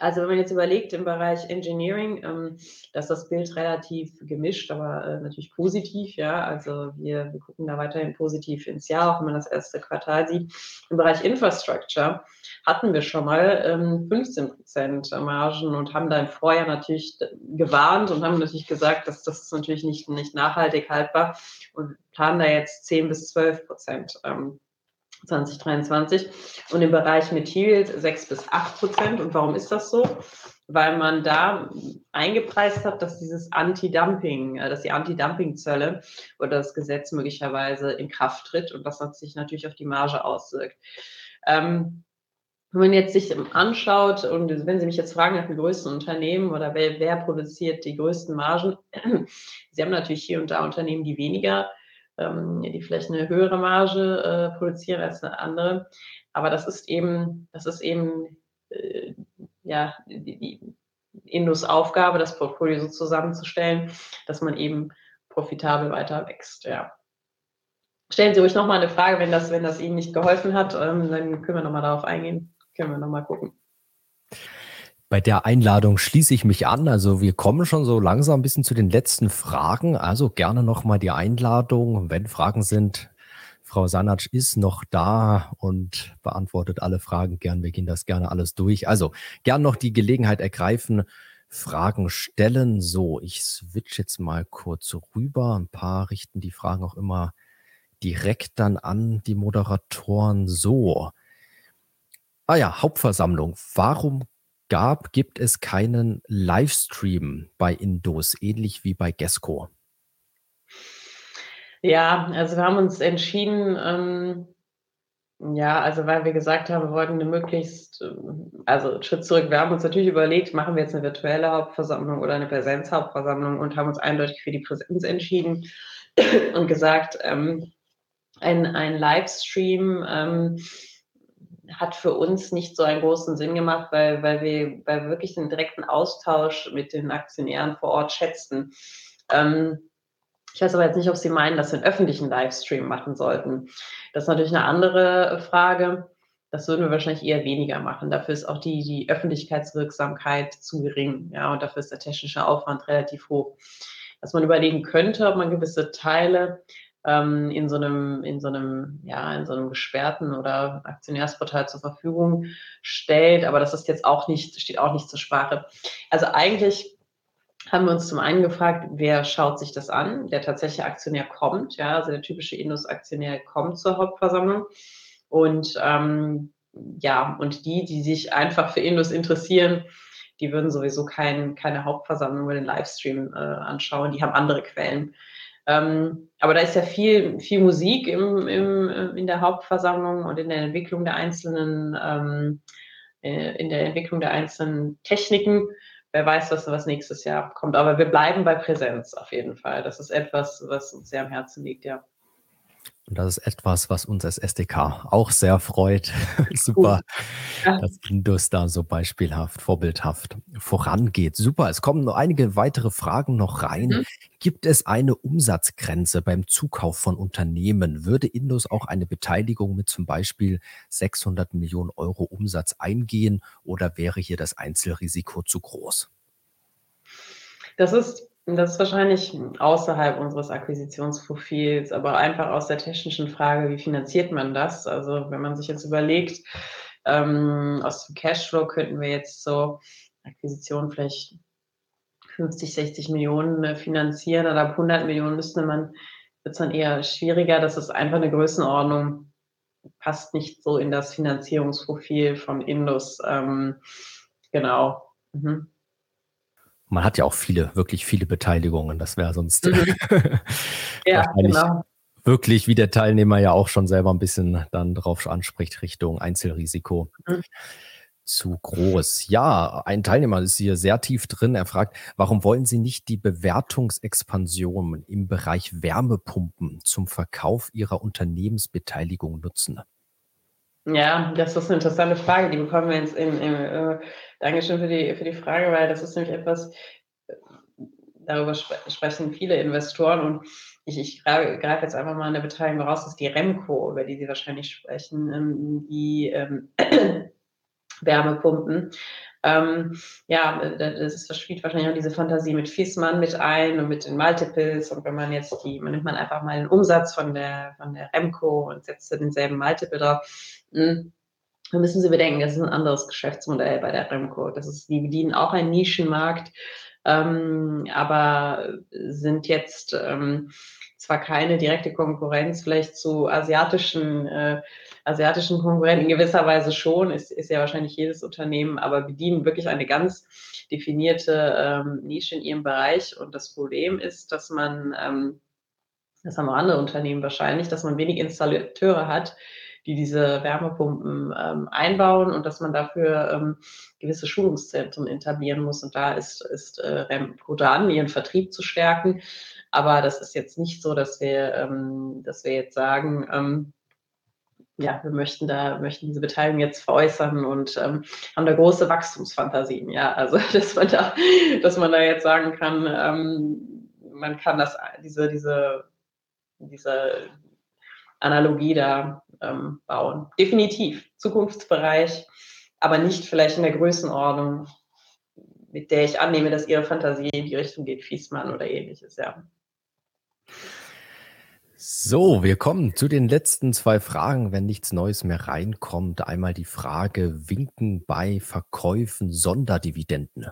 Also wenn man jetzt überlegt im Bereich Engineering, ähm, dass das Bild relativ gemischt, aber äh, natürlich positiv, ja. Also wir, wir gucken da weiterhin positiv ins Jahr, auch wenn man das erste Quartal sieht. Im Bereich Infrastructure hatten wir schon mal ähm, 15 Prozent Margen und haben da im Vorjahr natürlich gewarnt und haben natürlich gesagt, dass das ist natürlich nicht, nicht nachhaltig haltbar und planen da jetzt 10 bis 12 Prozent. Ähm, 2023 und im Bereich Materials 6 bis 8 Prozent. Und warum ist das so? Weil man da eingepreist hat, dass dieses Anti-Dumping, äh, dass die Anti-Dumping-Zölle oder das Gesetz möglicherweise in Kraft tritt und das hat sich natürlich auf die Marge auswirkt. Ähm, wenn man jetzt sich anschaut und wenn Sie mich jetzt fragen nach den größten Unternehmen oder wer, wer produziert die größten Margen, Sie haben natürlich hier und da Unternehmen, die weniger ähm, die vielleicht eine höhere Marge äh, produzieren als eine andere. Aber das ist eben, das ist eben äh, ja, die, die Indus Aufgabe, das Portfolio so zusammenzustellen, dass man eben profitabel weiter wächst. Ja. Stellen Sie ruhig nochmal eine Frage, wenn das, wenn das Ihnen nicht geholfen hat, ähm, dann können wir nochmal darauf eingehen. Können wir nochmal gucken.
Bei der Einladung schließe ich mich an. Also wir kommen schon so langsam ein bisschen zu den letzten Fragen. Also gerne nochmal die Einladung. Wenn Fragen sind, Frau Sanatsch ist noch da und beantwortet alle Fragen gern. Wir gehen das gerne alles durch. Also gern noch die Gelegenheit ergreifen, Fragen stellen. So, ich switch jetzt mal kurz rüber. Ein paar richten die Fragen auch immer direkt dann an die Moderatoren. So. Ah ja, Hauptversammlung. Warum gab, gibt es keinen Livestream bei Indos, ähnlich wie bei Gesco.
Ja, also wir haben uns entschieden, ähm, ja, also weil wir gesagt haben, wir wollten eine möglichst, also Schritt zurück, wir haben uns natürlich überlegt, machen wir jetzt eine virtuelle Hauptversammlung oder eine Präsenzhauptversammlung und haben uns eindeutig für die Präsenz entschieden und gesagt, ähm, ein, ein Livestream ähm, hat für uns nicht so einen großen Sinn gemacht, weil, weil, wir, weil wir wirklich den direkten Austausch mit den Aktionären vor Ort schätzten. Ähm, ich weiß aber jetzt nicht, ob Sie meinen, dass wir einen öffentlichen Livestream machen sollten. Das ist natürlich eine andere Frage. Das würden wir wahrscheinlich eher weniger machen. Dafür ist auch die, die Öffentlichkeitswirksamkeit zu gering. Ja, und dafür ist der technische Aufwand relativ hoch. Was man überlegen könnte, ob man gewisse Teile ähm, in so einem, in so einem, ja, in so einem gesperrten oder Aktionärsportal zur Verfügung stellt. Aber das ist jetzt auch nicht, steht auch nicht zur Sprache. Also eigentlich haben wir uns zum einen gefragt, wer schaut sich das an? Der tatsächliche Aktionär kommt, ja, also der typische Indus-Aktionär kommt zur Hauptversammlung. Und ähm, ja, und die, die sich einfach für Indus interessieren, die würden sowieso kein, keine Hauptversammlung oder den Livestream äh, anschauen. Die haben andere Quellen. Ähm, aber da ist ja viel, viel Musik im, im, in der Hauptversammlung und in der Entwicklung der einzelnen, ähm, äh, in der Entwicklung der einzelnen Techniken. Wer weiß, was, was nächstes Jahr kommt. Aber wir bleiben bei Präsenz auf jeden Fall. Das ist etwas, was uns sehr am Herzen liegt, ja.
Und das ist etwas, was uns als SDK auch sehr freut. Super, ja. dass Indus da so beispielhaft, vorbildhaft vorangeht. Super, es kommen noch einige weitere Fragen noch rein. Mhm. Gibt es eine Umsatzgrenze beim Zukauf von Unternehmen? Würde Indus auch eine Beteiligung mit zum Beispiel 600 Millionen Euro Umsatz eingehen oder wäre hier das Einzelrisiko zu groß?
Das ist das ist wahrscheinlich außerhalb unseres Akquisitionsprofils, aber einfach aus der technischen Frage, wie finanziert man das? Also wenn man sich jetzt überlegt, ähm, aus dem Cashflow könnten wir jetzt so Akquisitionen vielleicht 50, 60 Millionen äh, finanzieren oder ab 100 Millionen müsste man, wird es dann eher schwieriger. Das ist einfach eine Größenordnung, passt nicht so in das Finanzierungsprofil von Indus. Ähm, genau. Mhm.
Man hat ja auch viele, wirklich viele Beteiligungen. Das wäre sonst mhm. ja, genau. wirklich, wie der Teilnehmer ja auch schon selber ein bisschen dann drauf anspricht, Richtung Einzelrisiko. Mhm. Zu groß. Ja, ein Teilnehmer ist hier sehr tief drin. Er fragt, warum wollen Sie nicht die Bewertungsexpansion im Bereich Wärmepumpen zum Verkauf Ihrer Unternehmensbeteiligung nutzen?
Ja, das ist eine interessante Frage, die bekommen wir jetzt im, im äh, Dankeschön für die, für die Frage, weil das ist nämlich etwas, äh, darüber spre sprechen viele Investoren und ich, ich greife jetzt einfach mal eine Beteiligung raus, das ist die Remco, über die Sie wahrscheinlich sprechen, ähm, die ähm, Wärmepumpen. Ähm, ja, das spielt wahrscheinlich auch diese Fantasie mit Fissmann mit ein und mit den Multiples. Und wenn man jetzt die, man nimmt man einfach mal den Umsatz von der, von der Remco und setzt denselben Multiple drauf. Hm, dann müssen Sie bedenken, das ist ein anderes Geschäftsmodell bei der Remco. Das ist, die bedienen auch einen Nischenmarkt, ähm, aber sind jetzt ähm, zwar keine direkte Konkurrenz vielleicht zu asiatischen, äh, asiatischen Konkurrenten, in gewisser Weise schon, ist, ist ja wahrscheinlich jedes Unternehmen, aber bedienen wirklich eine ganz definierte ähm, Nische in ihrem Bereich. Und das Problem ist, dass man, ähm, das haben auch andere Unternehmen wahrscheinlich, dass man wenig Installateure hat, die diese Wärmepumpen ähm, einbauen und dass man dafür ähm, gewisse Schulungszentren etablieren muss. Und da ist, ist äh, Remco dran, ihren Vertrieb zu stärken. Aber das ist jetzt nicht so, dass wir, ähm, dass wir jetzt sagen, ähm, ja, wir möchten da, möchten diese Beteiligung jetzt veräußern und ähm, haben da große Wachstumsfantasien. Ja, also dass man da, dass man da jetzt sagen kann, ähm, man kann das, diese, diese, diese Analogie da ähm, bauen. Definitiv Zukunftsbereich, aber nicht vielleicht in der Größenordnung, mit der ich annehme, dass Ihre Fantasie in die Richtung geht, Fiesmann oder ähnliches, ja.
So, wir kommen zu den letzten zwei Fragen, wenn nichts Neues mehr reinkommt. Einmal die Frage, winken bei Verkäufen Sonderdividenden?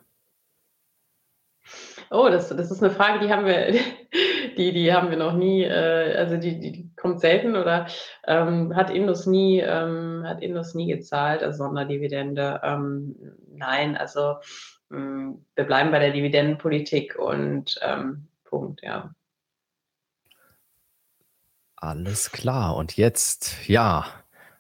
Oh, das, das ist eine Frage, die haben wir, die, die haben wir noch nie, äh, also die, die kommt selten oder ähm, hat Indus nie, ähm, hat Indus nie gezahlt als Sonderdividende. Ähm, nein, also mh, mm, wir bleiben bei der Dividendenpolitik und ähm, Punkt, ja.
Alles klar. Und jetzt, ja,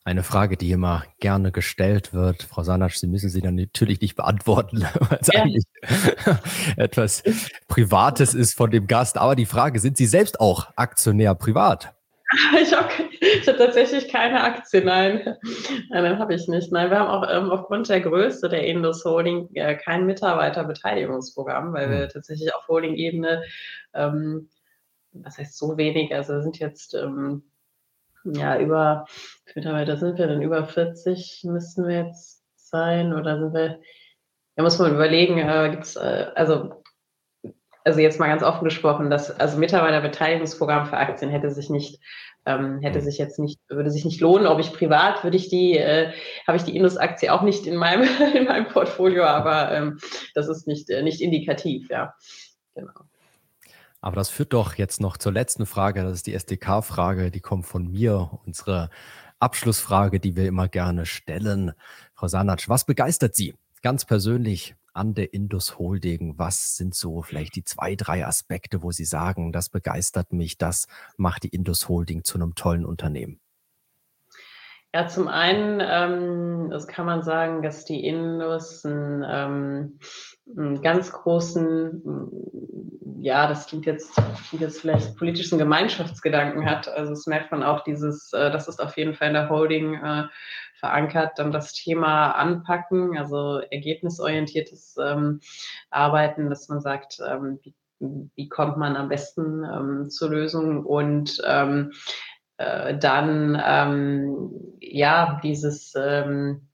eine Frage, die immer gerne gestellt wird. Frau Sanasch, Sie müssen sie dann natürlich nicht beantworten, weil es ja. eigentlich etwas Privates ist von dem Gast. Aber die Frage, sind Sie selbst auch Aktionär privat?
Ich habe hab tatsächlich keine Aktien, nein. Nein, habe ich nicht. Nein, wir haben auch ähm, aufgrund der Größe der Indus Holding äh, kein Mitarbeiterbeteiligungsprogramm, weil wir hm. tatsächlich auf Holding-Ebene ähm, was heißt so wenig? Also sind jetzt ähm, ja über, Mitarbeiter sind wir denn über 40 müssten wir jetzt sein oder sind wir, da muss man überlegen, äh, gibt es, äh, also, also jetzt mal ganz offen gesprochen, das also Mitarbeiterbeteiligungsprogramm für Aktien hätte sich nicht ähm, hätte sich jetzt nicht, würde sich nicht lohnen. Ob ich privat würde ich die, äh, habe ich die Indus-Aktie auch nicht in meinem, in meinem Portfolio, aber ähm, das ist nicht, äh, nicht indikativ, ja. Genau.
Aber das führt doch jetzt noch zur letzten Frage. Das ist die SDK-Frage, die kommt von mir. Unsere Abschlussfrage, die wir immer gerne stellen. Frau Sanatsch, was begeistert Sie ganz persönlich an der Indus Holding? Was sind so vielleicht die zwei, drei Aspekte, wo Sie sagen, das begeistert mich, das macht die Indus Holding zu einem tollen Unternehmen?
Ja, zum einen, ähm, das kann man sagen, dass die Indus ein, ähm, einen ganz großen, ja, das klingt jetzt, klingt jetzt vielleicht politischen Gemeinschaftsgedanken hat. Also das merkt man auch dieses, äh, das ist auf jeden Fall in der Holding äh, verankert, dann das Thema anpacken, also ergebnisorientiertes ähm, Arbeiten, dass man sagt, ähm, wie, wie kommt man am besten ähm, zur Lösung und ähm, äh, dann ähm, ja dieses ähm,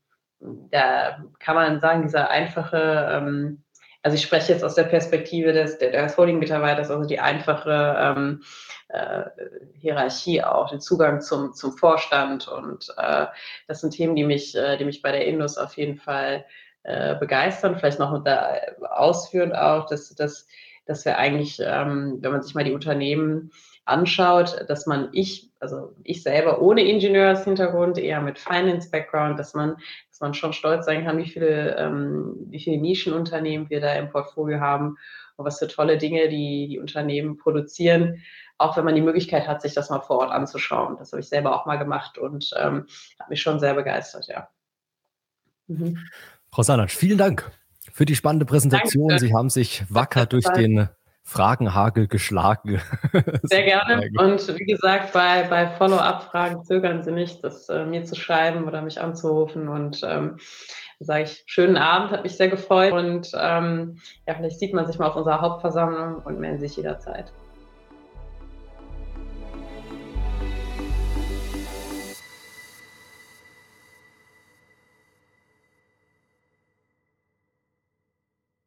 da kann man sagen, dieser einfache ähm, also ich spreche jetzt aus der Perspektive des, des Holding-Mitarbeiters, also die einfache ähm, äh, Hierarchie auch, den Zugang zum, zum Vorstand. Und äh, das sind Themen, die mich, äh, die mich bei der Indus auf jeden Fall äh, begeistern. Vielleicht noch da ausführend auch, dass, dass, dass wir eigentlich, ähm, wenn man sich mal die Unternehmen anschaut, dass man ich, also ich selber ohne Ingenieurshintergrund, eher mit Finance-Background, dass man, dass man schon stolz sein kann, wie viele, ähm, wie viele Nischenunternehmen wir da im Portfolio haben und was für tolle Dinge die, die Unternehmen produzieren, auch wenn man die Möglichkeit hat, sich das mal vor Ort anzuschauen. Das habe ich selber auch mal gemacht und ähm, hat mich schon sehr begeistert, ja.
Mhm. Frau Sanatsch, vielen Dank für die spannende Präsentation. Danke. Sie haben sich wacker durch den Fragenhagel geschlagen.
Sehr gerne. Und wie gesagt, bei, bei Follow-up-Fragen zögern Sie nicht, das äh, mir zu schreiben oder mich anzurufen. Und ähm, sage ich, schönen Abend, hat mich sehr gefreut. Und ähm, ja, vielleicht sieht man sich mal auf unserer Hauptversammlung und melden sich jederzeit.